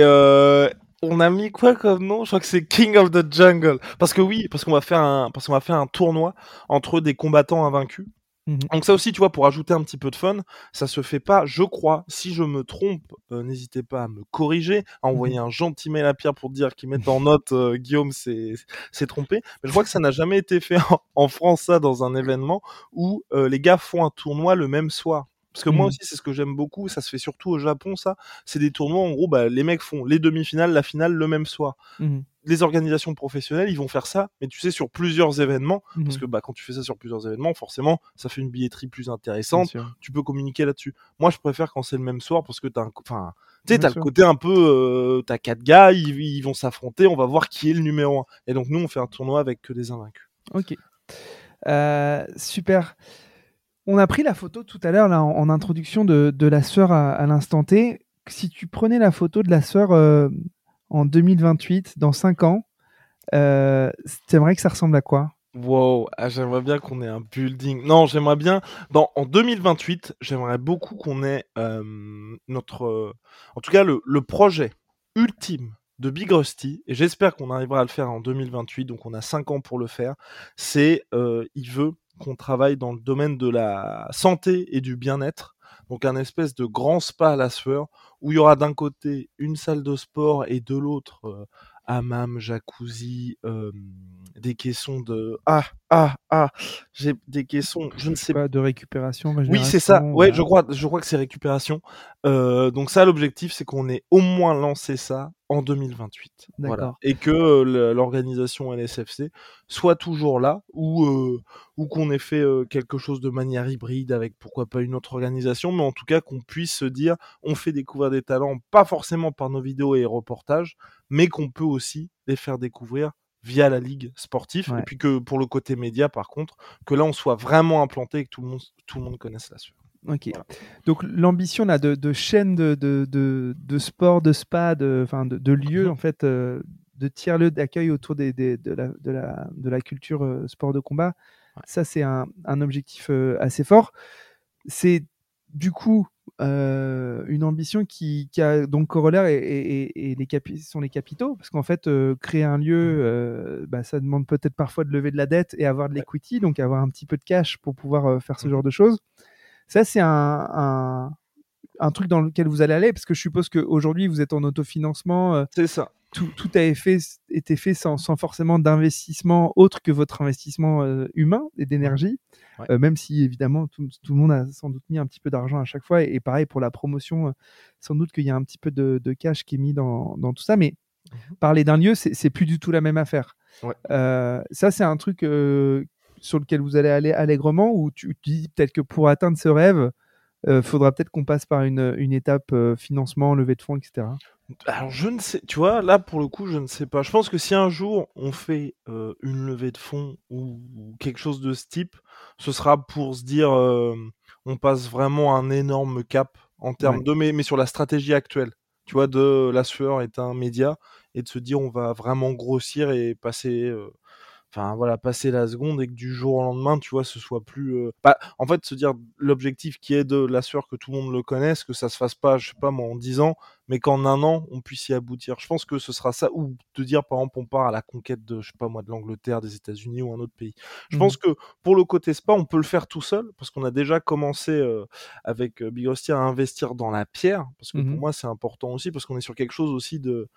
euh, on a mis quoi comme nom? Je crois que c'est King of the Jungle. Parce que oui, parce qu'on va faire un, parce qu'on va faire un tournoi entre des combattants invaincus. Mhm. Donc ça aussi, tu vois, pour ajouter un petit peu de fun, ça se fait pas, je crois. Si je me trompe, euh, n'hésitez pas à me corriger, à envoyer un gentil mail à Pierre pour dire qu'il mette en note euh, Guillaume s'est s'est trompé. Mais je crois que ça n'a jamais été fait en, en France ça dans un événement où euh, les gars font un tournoi le même soir. Parce que moi Mhm. aussi, c'est ce que j'aime beaucoup. Ça se fait surtout au Japon, ça. C'est des tournois, en gros, bah, les mecs font les demi-finales, la finale le même soir. Mhm. Les organisations professionnelles, ils vont faire ça, mais tu sais, sur plusieurs événements. Parce Mhm. que bah, quand tu fais ça sur plusieurs événements, forcément, ça fait une billetterie plus intéressante. Tu peux communiquer là-dessus. Moi, je préfère quand c'est le même soir parce que t'as un, enfin, tu sais, t'as le côté un peu, euh, t'as quatre gars, ils, ils vont s'affronter, on va voir qui est le numéro un. Et donc nous, on fait un tournoi avec que des invaincus. Ok. Euh, super. On a pris la photo tout à l'heure là, en, introduction de, de la sœur à, l'instant T. Si tu prenais la photo de la sœur euh, en 2028, dans 5 ans, euh, t'aimerais que ça ressemble à quoi? Wow, ah, j'aimerais bien qu'on ait un building. Non, j'aimerais bien, dans, en 2028, j'aimerais beaucoup qu'on ait euh, notre, euh, en tout cas, le, le projet ultime de Big Rusty, et j'espère qu'on arrivera à le faire en 2028, donc on a 5 ans pour le faire, c'est, il veut qu'on travaille dans le domaine de la santé et du bien-être, donc un espèce de grand spa à la sueur, où il y aura d'un côté une salle de sport et de l'autre euh, hammam, jacuzzi, euh, des caissons de ah ah ah, j'ai des caissons, je ne sais pas. De récupération Oui, c'est ça. Ouais, voilà. je crois, je crois que c'est récupération. Euh, donc ça, l'objectif, c'est qu'on ait au moins lancé ça en 2028. Voilà. Et que l'organisation LSFC soit toujours là, ou euh, ou qu'on ait fait quelque chose de manière hybride avec pourquoi pas une autre organisation, mais en tout cas qu'on puisse se dire, on fait découvrir des talents, pas forcément par nos vidéos et reportages, mais qu'on peut aussi les faire découvrir via la ligue sportive Ouais. et puis que pour le côté média par contre que là on soit vraiment implanté et que tout le monde tout le monde connaisse la sueur. Ok. Donc l'ambition là de, de chaîne de, de, de, de sport, de spa, de, enfin, de, de lieux Mhm. en fait, euh, de tiers-lieux d'accueil autour des, des- de, la, de, la, de la culture euh, sport de combat, Ouais. ça c'est un, un objectif euh, assez fort. C'est du coup euh, une ambition qui, qui a donc corollaire et, et- et- et les capi- sont les capitaux parce qu'en fait euh, créer un lieu, euh, bah, ça demande peut-être parfois de lever de la dette et avoir de l'equity, donc avoir un petit peu de cash pour pouvoir faire ce Mhm. genre de choses. Ça, c'est un, un, un truc dans lequel vous allez aller, parce que je suppose qu'aujourd'hui, vous êtes en autofinancement. C'est ça. Tout, tout a fait, été fait sans, sans forcément d'investissement autre que votre investissement euh, humain et d'énergie. Ouais. Euh, même si, évidemment, tout, tout le monde a sans doute mis un petit peu d'argent à chaque fois. Et, et pareil pour la promotion, euh, sans doute qu'il y a un petit peu de, de cash qui est mis dans, dans tout ça. Mais Mhm. parler d'un lieu, c'est plus du tout la même affaire. Ouais. Euh, ça, c'est un truc sur lequel vous allez aller allègrement, où tu, tu dis peut-être que pour atteindre ce rêve, euh, faudra peut-être qu'on passe par une, une étape euh, financement, levée de fonds, etc. Alors je ne sais, tu vois, là pour le coup, je ne sais pas. Je pense que si un jour on fait euh, une levée de fonds ou, ou quelque chose de ce type, ce sera pour se dire, on passe vraiment un énorme cap en termes Ouais. de mais, mais sur la stratégie actuelle. Tu vois, de la sueur est un média et de se dire on va vraiment grossir et passer, enfin voilà, passer la seconde et que du jour au lendemain, tu vois, ce soit plus. euh, bah, en fait, se dire l'objectif qui est de la sueur que tout le monde le connaisse, que ça se fasse pas, je sais pas moi, en 10 ans, mais qu'en un an, on puisse y aboutir. Je pense que ce sera ça, ou de dire par exemple, on part à la conquête de, je sais pas moi, de l'Angleterre, des États-Unis ou un autre pays. Je Mhm. pense que pour le côté spa, on peut le faire tout seul, parce qu'on a déjà commencé euh, avec euh, Big Rusty à investir dans la pierre, parce que pour Mhm. moi c'est important aussi, parce qu'on est sur quelque chose aussi de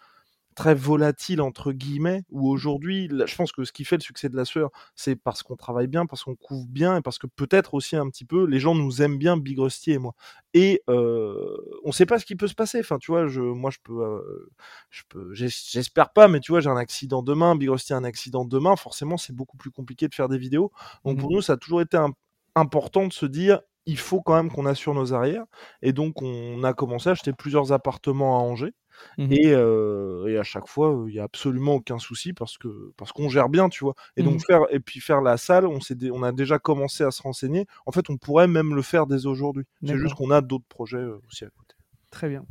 très volatile entre guillemets où aujourd'hui je pense que ce qui fait le succès de la sueur c'est parce qu'on travaille bien parce qu'on couvre bien et parce que peut-être aussi un petit peu les gens nous aiment bien Big Rusty et moi. Et euh, on sait pas ce qui peut se passer. Enfin tu vois je moi je peux euh, je peux j'es- j'espère pas mais tu vois j'ai un accident demain Big Rusty a un accident demain. Forcément c'est beaucoup plus compliqué de faire des vidéos. Donc pour Mhm. nous ça a toujours été un- important de se dire il faut quand même qu'on assure nos arrières. Et donc on a commencé à acheter plusieurs appartements à Angers Mhm. et, euh, et à chaque fois, il y a absolument aucun souci parce que parce qu'on gère bien, tu vois. Et donc Mhm. faire et puis faire la salle, on s'est on a déjà commencé à se renseigner. En fait, on pourrait même le faire dès aujourd'hui. C'est juste qu'on a d'autres projets aussi à côté. Très bien.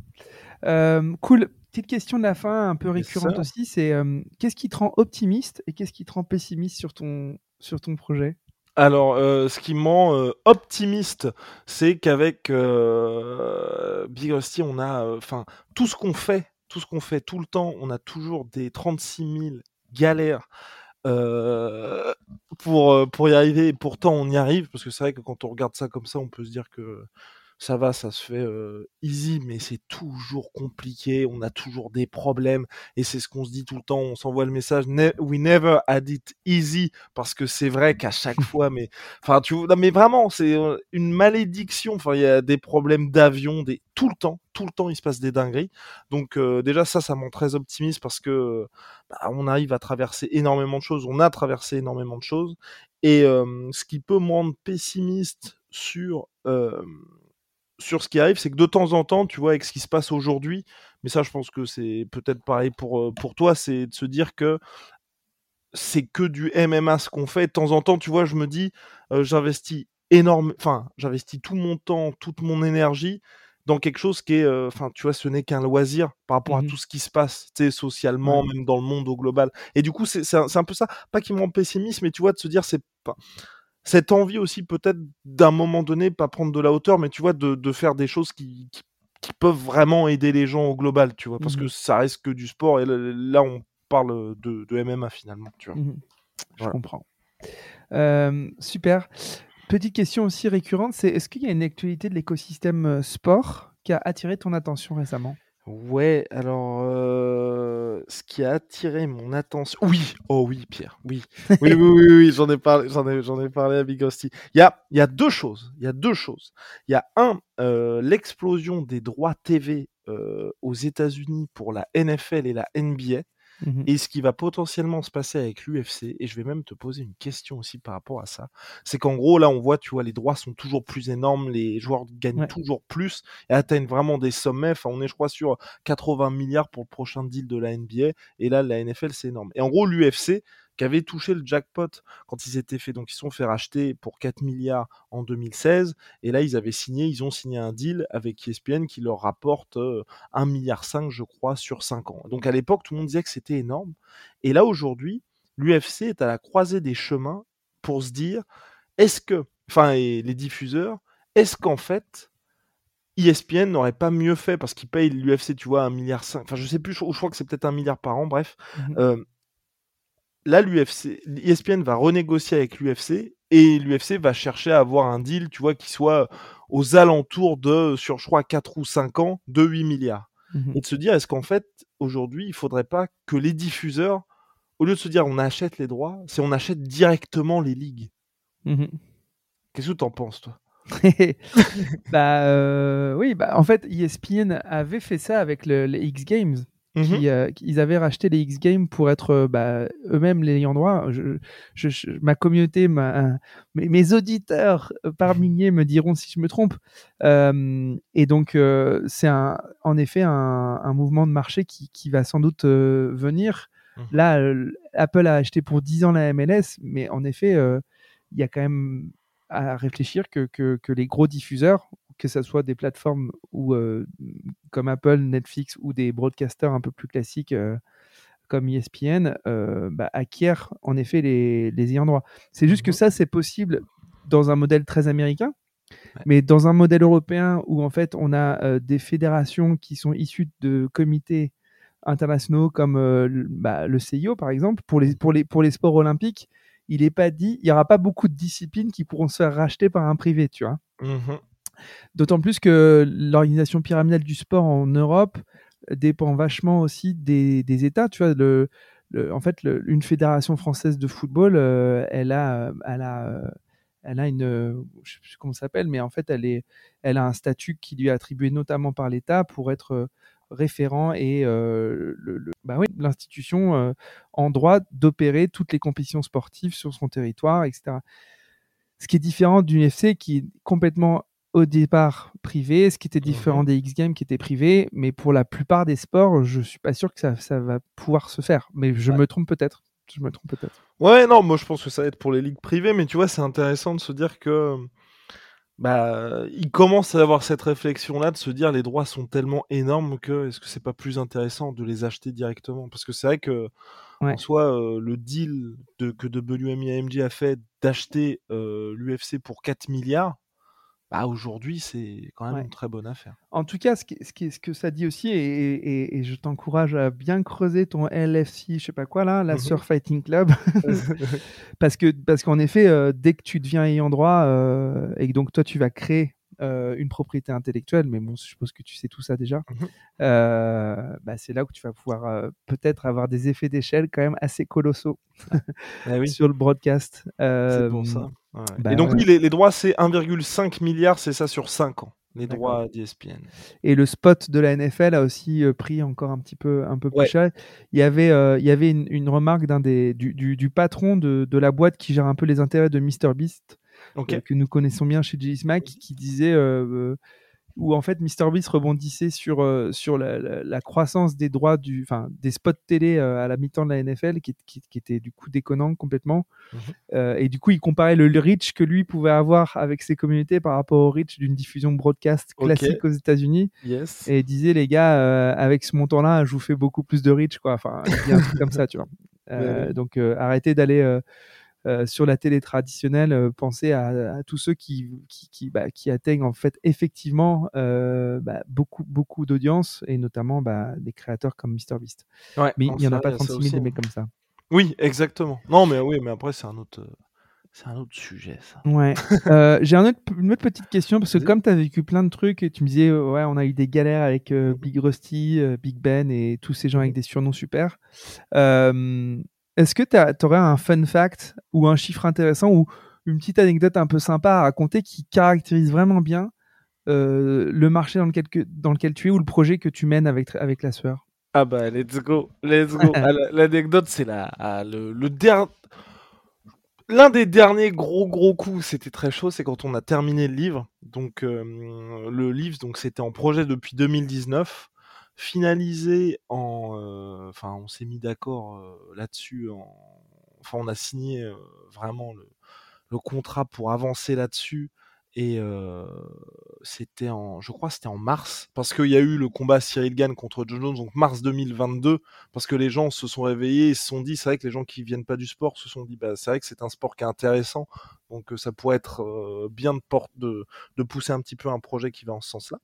Euh, cool. Petite question de la fin, un peu récurrente aussi, c'est euh, qu'est-ce qui te rend optimiste et qu'est-ce qui te rend pessimiste sur ton, sur ton projet? Alors, euh, ce qui me euh, optimiste, c'est qu'avec euh, Big Rusty, on a, enfin, tout ce qu'on fait, tout ce qu'on fait tout le temps, on a toujours des 36 000 galères pour, pour y arriver. Et pourtant, on y arrive, parce que c'est vrai que quand on regarde ça comme ça, on peut se dire que ça va, ça se fait euh, easy, mais c'est toujours compliqué, on a toujours des problèmes, et c'est ce qu'on se dit tout le temps, on s'envoie le message, Ne- we never had it easy, parce que c'est vrai qu'à chaque fois, mais, enfin, tu vois, mais vraiment, c'est une malédiction, enfin, il y a des problèmes d'avion, des, tout le temps, tout le temps, il se passe des dingueries, donc euh, déjà, ça, ça me rend très optimiste, parce que, bah, on arrive à traverser énormément de choses, on a traversé énormément de choses, et euh, ce qui peut me rendre pessimiste sur... euh, sur ce qui arrive, c'est que de temps en temps, tu vois, avec ce qui se passe aujourd'hui, mais ça, je pense que c'est peut-être pareil pour, euh, pour toi, c'est de se dire que c'est que du MMA ce qu'on fait. De temps en temps, tu vois, je me dis, euh, j'investis énorme, enfin, j'investis tout mon temps, toute mon énergie dans quelque chose qui est, euh, enfin, tu vois, ce n'est qu'un loisir par rapport à Mhm. tout ce qui se passe, tu sais, socialement, même dans le monde au global. Et du coup, c'est un, un peu ça, pas qui me rend pessimiste, mais tu vois, de se dire, c'est pas cette envie aussi peut-être d'un moment donné, pas prendre de la hauteur, mais tu vois, de, de faire des choses qui, qui, qui peuvent vraiment aider les gens au global, tu vois, parce Mhm. que ça reste que du sport, et là, on parle de, de MMA finalement, tu vois. Mhm. Je Voilà. comprends. Euh, super. Petite question aussi récurrente, c'est est-ce qu'il y a une actualité de l'écosystème sport qui a attiré ton attention récemment? Ouais, alors, ce qui a attiré mon attention. Oui, oh oui, Pierre, oui. Oui, oui, oui, oui, j'en ai parlé, j'en ai, parlé à Big Rusty. Il y a, il y a deux choses. Il y a deux choses. Il y a un, l'explosion des droits TV aux États-Unis pour la NFL et la NBA. Mhm. Et ce qui va potentiellement se passer avec l'UFC, et je vais même te poser une question aussi par rapport à ça, c'est qu'en gros, là, on voit, tu vois, les droits sont toujours plus énormes, les joueurs gagnent Ouais. toujours plus et atteignent vraiment des sommets. Enfin, on est, je crois, sur 80 milliards pour le prochain deal de la NBA, et là, la NFL, c'est énorme. Et en gros, l'UFC, qui avait touché le jackpot quand ils étaient faits, donc ils se sont fait racheter pour 4 milliards en 2016, et là, ils avaient signé, ils ont signé un deal avec ESPN qui leur rapporte euh, 1,5 milliard, je crois, sur 5 ans. Donc à l'époque, tout le monde disait que c'était énorme. Et là, aujourd'hui, l'UFC est à la croisée des chemins pour se dire, est-ce que, enfin, et les diffuseurs, est-ce qu'en fait, ESPN n'aurait pas mieux fait parce qu'ils payent l'UFC, tu vois, 1,5 milliard, enfin, je sais plus, je, je crois que c'est peut-être un milliard par an, bref. Euh, là, l'UFC, ESPN va renégocier avec l'UFC et l'UFC va chercher à avoir un deal, tu vois, qui soit aux alentours de, sur, je crois, 4 ou 5 ans, de 8 milliards Mhm. et de se dire est-ce qu'en fait aujourd'hui il faudrait pas que les diffuseurs au lieu de se dire on achète les droits c'est on achète directement les ligues Mhm. qu'est-ce que t'en penses toi? Bah euh, oui, bah en fait, ESPN avait fait ça avec le- les X Games. Mhm. Qui, euh, ils avaient racheté les X Games pour être euh, bah, eux-mêmes les ayants droit. Je, je- je- ma communauté, ma, mes, mes auditeurs euh, par milliers me diront si je me trompe. Euh, et donc, c'est en effet un, un mouvement de marché qui, qui va sans doute venir. Mhm. Là, Apple a acheté pour 10 ans la MLS, mais en effet, il y a quand même à réfléchir que, que, que les gros diffuseurs, que ce soit des plateformes ou comme Apple, Netflix ou des broadcasters un peu plus classiques comme ESPN bah, acquièrent en effet les, les ayants droit. C'est juste que mmh ça, c'est possible dans un modèle très américain. Mais dans un modèle européen où en fait on a des fédérations qui sont issues de comités internationaux comme bah, le CIO par exemple, pour les, pour les, pour les sports olympiques, il n'est pas dit, il n'y aura pas beaucoup de disciplines qui pourront se faire racheter par un privé, tu vois? Mmh D'autant plus que l'organisation pyramidale du sport en Europe dépend vachement aussi des, États. Tu vois, en fait, une fédération française de football, euh, elle a, elle a, euh, elle a une, je sais plus comment s'appelle, mais en fait, elle est, elle a un statut qui lui est attribué notamment par l'État pour être euh, référent et bah l'institution en droit d'opérer toutes les compétitions sportives sur son territoire, etc. Ce qui est différent d'une FC qui est complètement au départ privé, ce qui était différent mmh des X Games qui étaient privés, mais pour la plupart des sports, je suis pas sûr que ça, ça va pouvoir se faire. Mais je me trompe peut-être. Je me trompe peut-être. Ouais, non, moi je pense que ça va être pour les ligues privées, mais tu vois, c'est intéressant de se dire que bah, il commence à avoir cette réflexion-là de se dire les droits sont tellement énormes que est-ce que c'est pas plus intéressant de les acheter directement? Parce que c'est vrai que en soi, euh, le deal de, que WMI AMG a fait d'acheter euh, l'UFC pour 4 milliards, bah, aujourd'hui, c'est quand même une très bonne affaire. En tout cas, ce, ce, ce que ça dit aussi, et, je t'encourage à bien creuser ton LFC, je sais pas quoi là, la mmh Surf Fighting Club, parce que parce qu'en effet, euh, dès que tu deviens ayant droit euh, et que donc toi tu vas créer euh, une propriété intellectuelle, mais bon, je suppose que tu sais tout ça déjà. Mmh bah, c'est là où tu vas pouvoir peut-être avoir des effets d'échelle quand même assez colossaux ah sur le broadcast. c'est pour ça. Bah et donc, oui, les, droits, c'est 1,5 milliard, c'est ça sur 5 ans, les droits d'ESPN. Et le spot de la NFL a aussi euh, pris encore un petit peu, un peu plus cher. Il y avait, euh, il y avait une, remarque d'un des, du, du, patron de, de, la boîte qui gère un peu les intérêts de MrBeast, euh, que nous connaissons bien chez J. Smack, qui disait où en fait MrBeast rebondissait sur, euh, sur la, croissance des droits du, enfin, des spots télé euh, à la mi-temps de la NFL qui, qui, était du coup déconnant complètement. Euh, et du coup, il comparait le, reach que lui pouvait avoir avec ses communautés par rapport au reach d'une diffusion broadcast classique aux États-Unis. Et il disait, les gars, avec ce montant-là, je vous fais beaucoup plus de reach, quoi. Enfin, il y a un truc comme ça, tu vois. Donc, arrêtez d'aller euh, sur la télé traditionnelle, euh, pensez à, tous ceux qui, qui, bah, qui, atteignent en fait effectivement euh, bah, beaucoup, beaucoup d'audience et notamment bah, des créateurs comme MrBeast. Ouais, mais il n'y en a pas 36 000 des mecs comme ça. Oui, exactement. Non, mais oui, mais après, c'est un autre. C'est un autre sujet, ça. Ouais. j'ai un une autre petite question, parce que comme tu as vécu plein de trucs, et tu me disais, ouais, on a eu des galères avec Big Rusty, Big Ben et tous ces gens avec des surnoms super. Est-ce que tu aurais un fun fact ou un chiffre intéressant ou une petite anecdote un peu sympa à raconter qui caractérise vraiment bien euh, le marché dans lequel, dans lequel tu es ou le projet que tu mènes avec, avec la sueur? Ah bah let's go, let's go. L'anecdote c'est la, ah, le, dernier... L'un des derniers gros gros coups, c'était très chaud, c'est quand on a terminé le livre. Donc euh, le livre, donc c'était en projet depuis 2019 finalisé en. Euh, enfin, on s'est mis d'accord euh, là-dessus. enfin, on a signé euh, vraiment le, contrat pour avancer là-dessus. Et c'était en, je crois, c'était en mars, parce qu'il y a eu le combat Cyril Gann contre John Jones, donc mars 2022, parce que les gens se sont réveillés et se sont dit, c'est vrai que les gens qui viennent pas du sport se sont dit, bah, c'est vrai que c'est un sport qui est intéressant, donc ça pourrait être bien de, de pousser un petit peu un projet qui va en ce sens-là.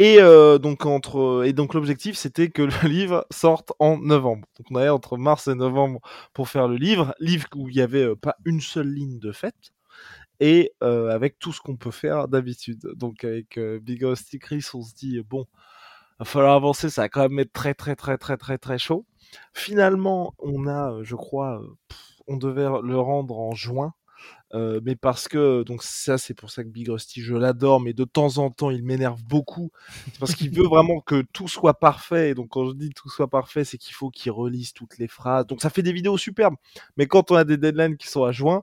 Et euh, donc entre et donc l'objectif c'était que le livre sorte en novembre. Donc on avait entre mars et novembre pour faire le livre, livre où il y avait euh, pas une seule ligne de fête et euh, avec tout ce qu'on peut faire d'habitude. Donc avec Big Rusty Chris, on se dit bon, va falloir avancer, ça va quand même être très très très très très très chaud. Finalement, on a, je crois, on devait le rendre en juin euh, mais parce que donc ça c'est pour ça que Big Rusty je l'adore mais de temps en temps il m'énerve beaucoup. C'est parce qu'il veut vraiment que tout soit parfait. Et donc quand je dis tout soit parfait c'est qu'il faut qu'il relise toutes les phrases. Donc ça fait des vidéos superbes. Mais quand on a des deadlines qui sont à juin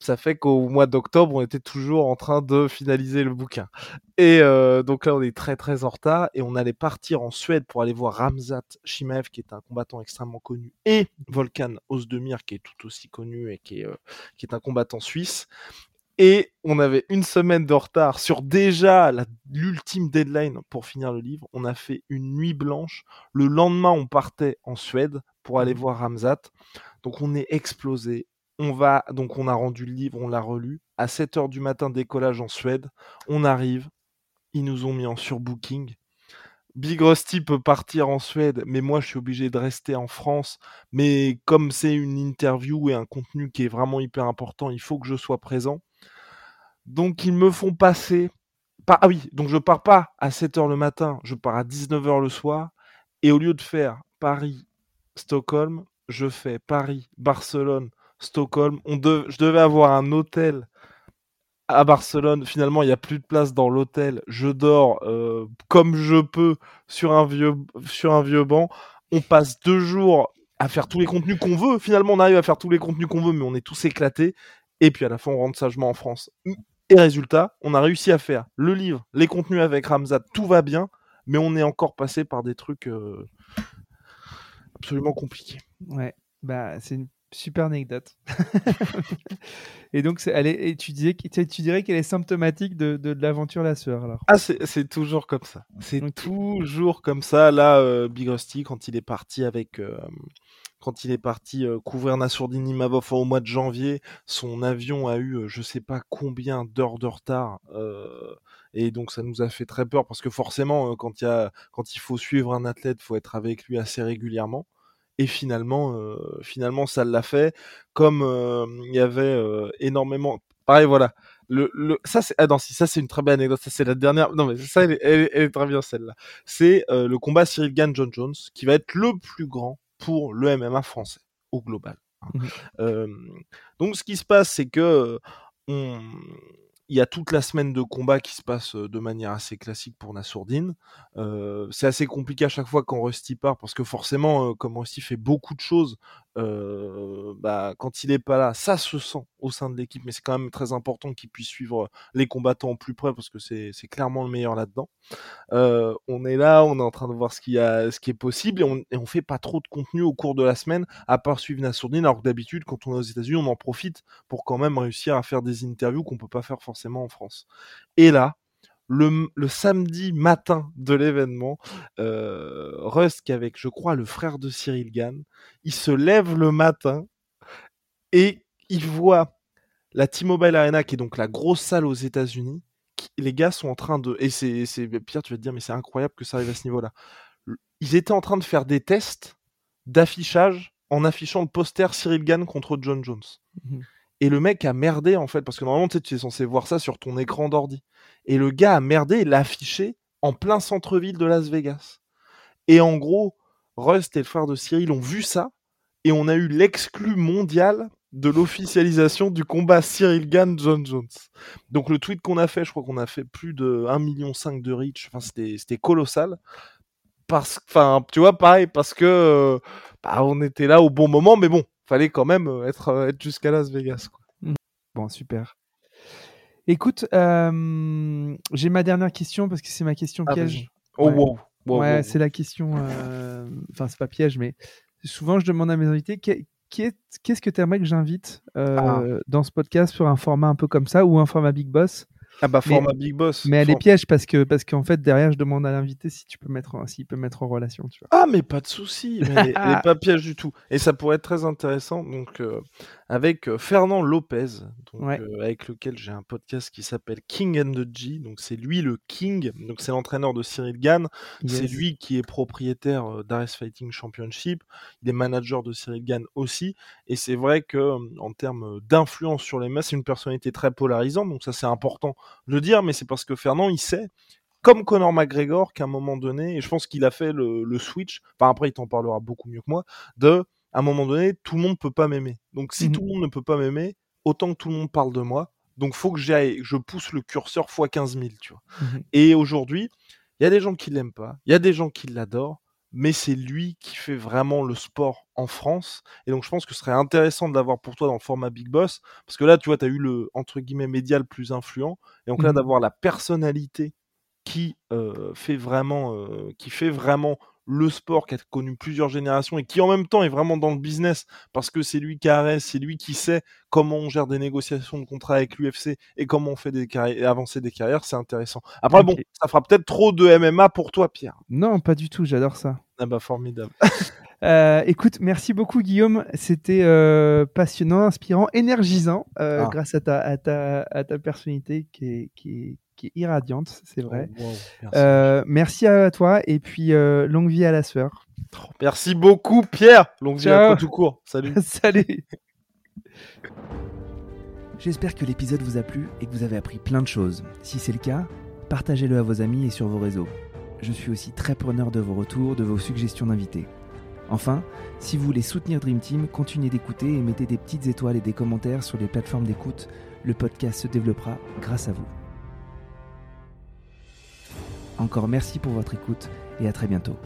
ça fait qu'au mois d'octobre, on était toujours en train de finaliser le bouquin. Et euh, donc là, on est très très en retard et on allait partir en Suède pour aller voir Ramzat Shimev, qui est un combattant extrêmement connu, et Volkan Ozdemir, qui est tout aussi connu et qui est, euh, qui est un combattant suisse. Et on avait une semaine de retard sur déjà l'ultime deadline pour finir le livre. On a fait une nuit blanche. Le lendemain, on partait en Suède pour aller voir Ramzat. Donc on est explosé. On va, donc on a rendu le livre, on l'a relu. À 7 heures du matin, décollage en Suède. On arrive. Ils nous ont mis en surbooking. Big Rusty peut partir en Suède, mais moi je suis obligé de rester en France. Mais comme c'est une interview et un contenu qui est vraiment hyper important, il faut que je sois présent. Donc ils me font passer. Ah oui, donc je pars pas à 7h le matin, je pars à 19h le soir. Et au lieu de faire Paris-Stockholm, je fais Paris-Barcelone, Stockholm. Je devais avoir un hôtel à Barcelone, finalement, il n'y a plus de place dans l'hôtel. Je dors euh, comme je peux sur un, vieux, banc. On passe deux jours à faire tous les contenus qu'on veut. Finalement, on arrive à faire tous les contenus qu'on veut, mais on est tous éclatés. Et puis à la fin, on rentre sagement en France. Et résultat, on a réussi à faire le livre, les contenus avec Ramzat, tout va bien, mais on est encore passé par des trucs euh, absolument compliqués. Ouais, bah c'est Super anecdote. et donc, elle est, tu, disais, tu dirais qu'elle est symptomatique de, de, l'aventure La Sueur, alors Ah, c'est toujours comme ça. C'est toujours comme ça. Là, euh, Big Rusty, quand il est parti avec. Euh, quand il est parti euh, couvrir Nassourdine Imavov au mois de janvier, son avion a eu je sais pas combien d'heures de retard. et donc ça nous a fait très peur parce que forcément, quand, y a, quand il faut suivre un athlète, il faut être avec lui assez régulièrement et finalement, euh, finalement, ça l'a fait. Comme euh, il y avait euh, énormément, pareil, voilà. Le, le, ça c'est ah non si ça c'est une très belle anecdote ça c'est la dernière non mais ça elle, est très bien celle-là c'est le combat Cyril Gann John Jones qui va être le plus grand pour le MMA français au global hein. mmh donc ce qui se passe c'est que on, il y a toute la semaine de combat qui se passe de manière assez classique pour Nassourdine. Euh, c'est assez compliqué à chaque fois quand Rusty part parce que forcément, comme Rusty fait beaucoup de choses, bah, quand il n'est pas là, ça se sent au sein de l'équipe, mais c'est quand même très important qu'il puisse suivre les combattants au plus près parce que c'est clairement le meilleur là-dedans. on est là, on est en train de voir ce, qui a, ce qui est possible et on, et on fait pas trop de contenu au cours de la semaine à part suivre Nassourdine, alors que d'habitude, quand on est aux États-Unis, on en profite pour quand même réussir à faire des interviews qu'on peut pas faire forcément en France. Et là, le, samedi matin de l'événement, euh, Rusk avec, je crois, le frère de Cyril Gann, il se lève le matin et il voit la T-Mobile Arena, qui est donc la grosse salle aux États-Unis. Les gars sont en train de. Et c'est Pierre, tu vas te dire, mais c'est incroyable que ça arrive à ce niveau-là. Ils étaient en train de faire des tests d'affichage en affichant le poster Cyril Gann contre John Jones. Mmh et le mec a merdé en fait, parce que normalement tu es censé voir ça sur ton écran d'ordi. Et le gars a merdé et l'a affiché en plein centre-ville de Las Vegas. Et en gros, Rust et le frère de Cyril ont vu ça et on a eu l'exclu mondial de l'officialisation du combat Cyril Gann John Jones. Donc le tweet qu'on a fait, je crois qu'on a fait plus de 1,5 million de reach, enfin c'était colossal. Parce enfin tu vois pareil parce que euh, bah, on était là au bon moment mais bon, fallait quand même euh, être, euh, être jusqu'à Las Vegas. Quoi. Mmh. Bon, super. Écoute, euh, j'ai ma dernière question parce que c'est ma question ah, piège. Oh, wow. ouais, c'est la question. Enfin, c'est pas piège, mais souvent je demande à mes invités qu'est-ce que tu aimerais que j'invite ah. dans ce podcast sur un format un peu comme ça ou un format Big Boss? Ah bah format Big Boss. Mais elle est piège parce que parce qu'en fait derrière je demande à l'invité si tu peux mettre s'il peut mettre en relation, tu vois. Ah mais pas de souci, elle, n'est pas piège du tout. Et ça pourrait être très intéressant donc euh, avec Fernand Lopez, donc, euh, avec lequel j'ai un podcast qui s'appelle King and the G. Donc c'est lui le King, donc c'est l'entraîneur de Cyril Gann. C'est lui qui est propriétaire d'Ares Fighting Championship. Il est manager de Cyril Gann aussi. Et c'est vrai que en termes d'influence sur les masses, c'est une personnalité très polarisante. Donc ça c'est important de le dire, mais c'est parce que Fernand il sait comme Conor McGregor qu'à un moment donné, et je pense qu'il a fait le, le switch, enfin après il t'en parlera beaucoup mieux que moi, de à un moment donné, tout le monde peut pas m'aimer. Donc si mmh tout le monde ne peut pas m'aimer, autant que tout le monde parle de moi. Donc faut que j'aille, je pousse le curseur x 15 000, tu vois. Mmh Et aujourd'hui, il y a des gens qui l'aiment pas, il y a des gens qui l'adorent, mais c'est lui qui fait vraiment le sport en France. Et donc je pense que ce serait intéressant de l'avoir pour toi dans le format Big Boss, parce que là, tu vois, tu as eu le, entre guillemets, médial plus influent, et donc là, mmh d'avoir la personnalité qui, euh, fait vraiment, euh, qui fait vraiment le sport, qui a connu plusieurs générations et qui en même temps est vraiment dans le business parce que c'est lui qui arrête, c'est lui qui sait comment on gère des négociations de contrats avec l'UFC et comment on fait des carrières, avancer des carrières, c'est intéressant. Après, bon, ça fera peut-être trop de MMA pour toi, Pierre. Non, pas du tout, j'adore ça. Ah bah formidable. Euh, écoute, merci beaucoup Guillaume. C'était euh, passionnant, inspirant, énergisant, euh, ah. grâce à ta, à ta, à ta personnalité qui est, qui est, qui est irradiante, c'est vrai. Oh, merci. merci. à toi et puis longue vie à la sueur. Merci beaucoup Pierre. Longue vie à toi tout court. Salut. Salut. J'espère que l'épisode vous a plu et que vous avez appris plein de choses. Si c'est le cas, partagez-le à vos amis et sur vos réseaux. Je suis aussi très preneur de vos retours, de vos suggestions d'invités. Enfin, si vous voulez soutenir Dream Team, continuez d'écouter et mettez des petites étoiles et des commentaires sur les plateformes d'écoute. Le podcast se développera grâce à vous. Encore merci pour votre écoute et à très bientôt.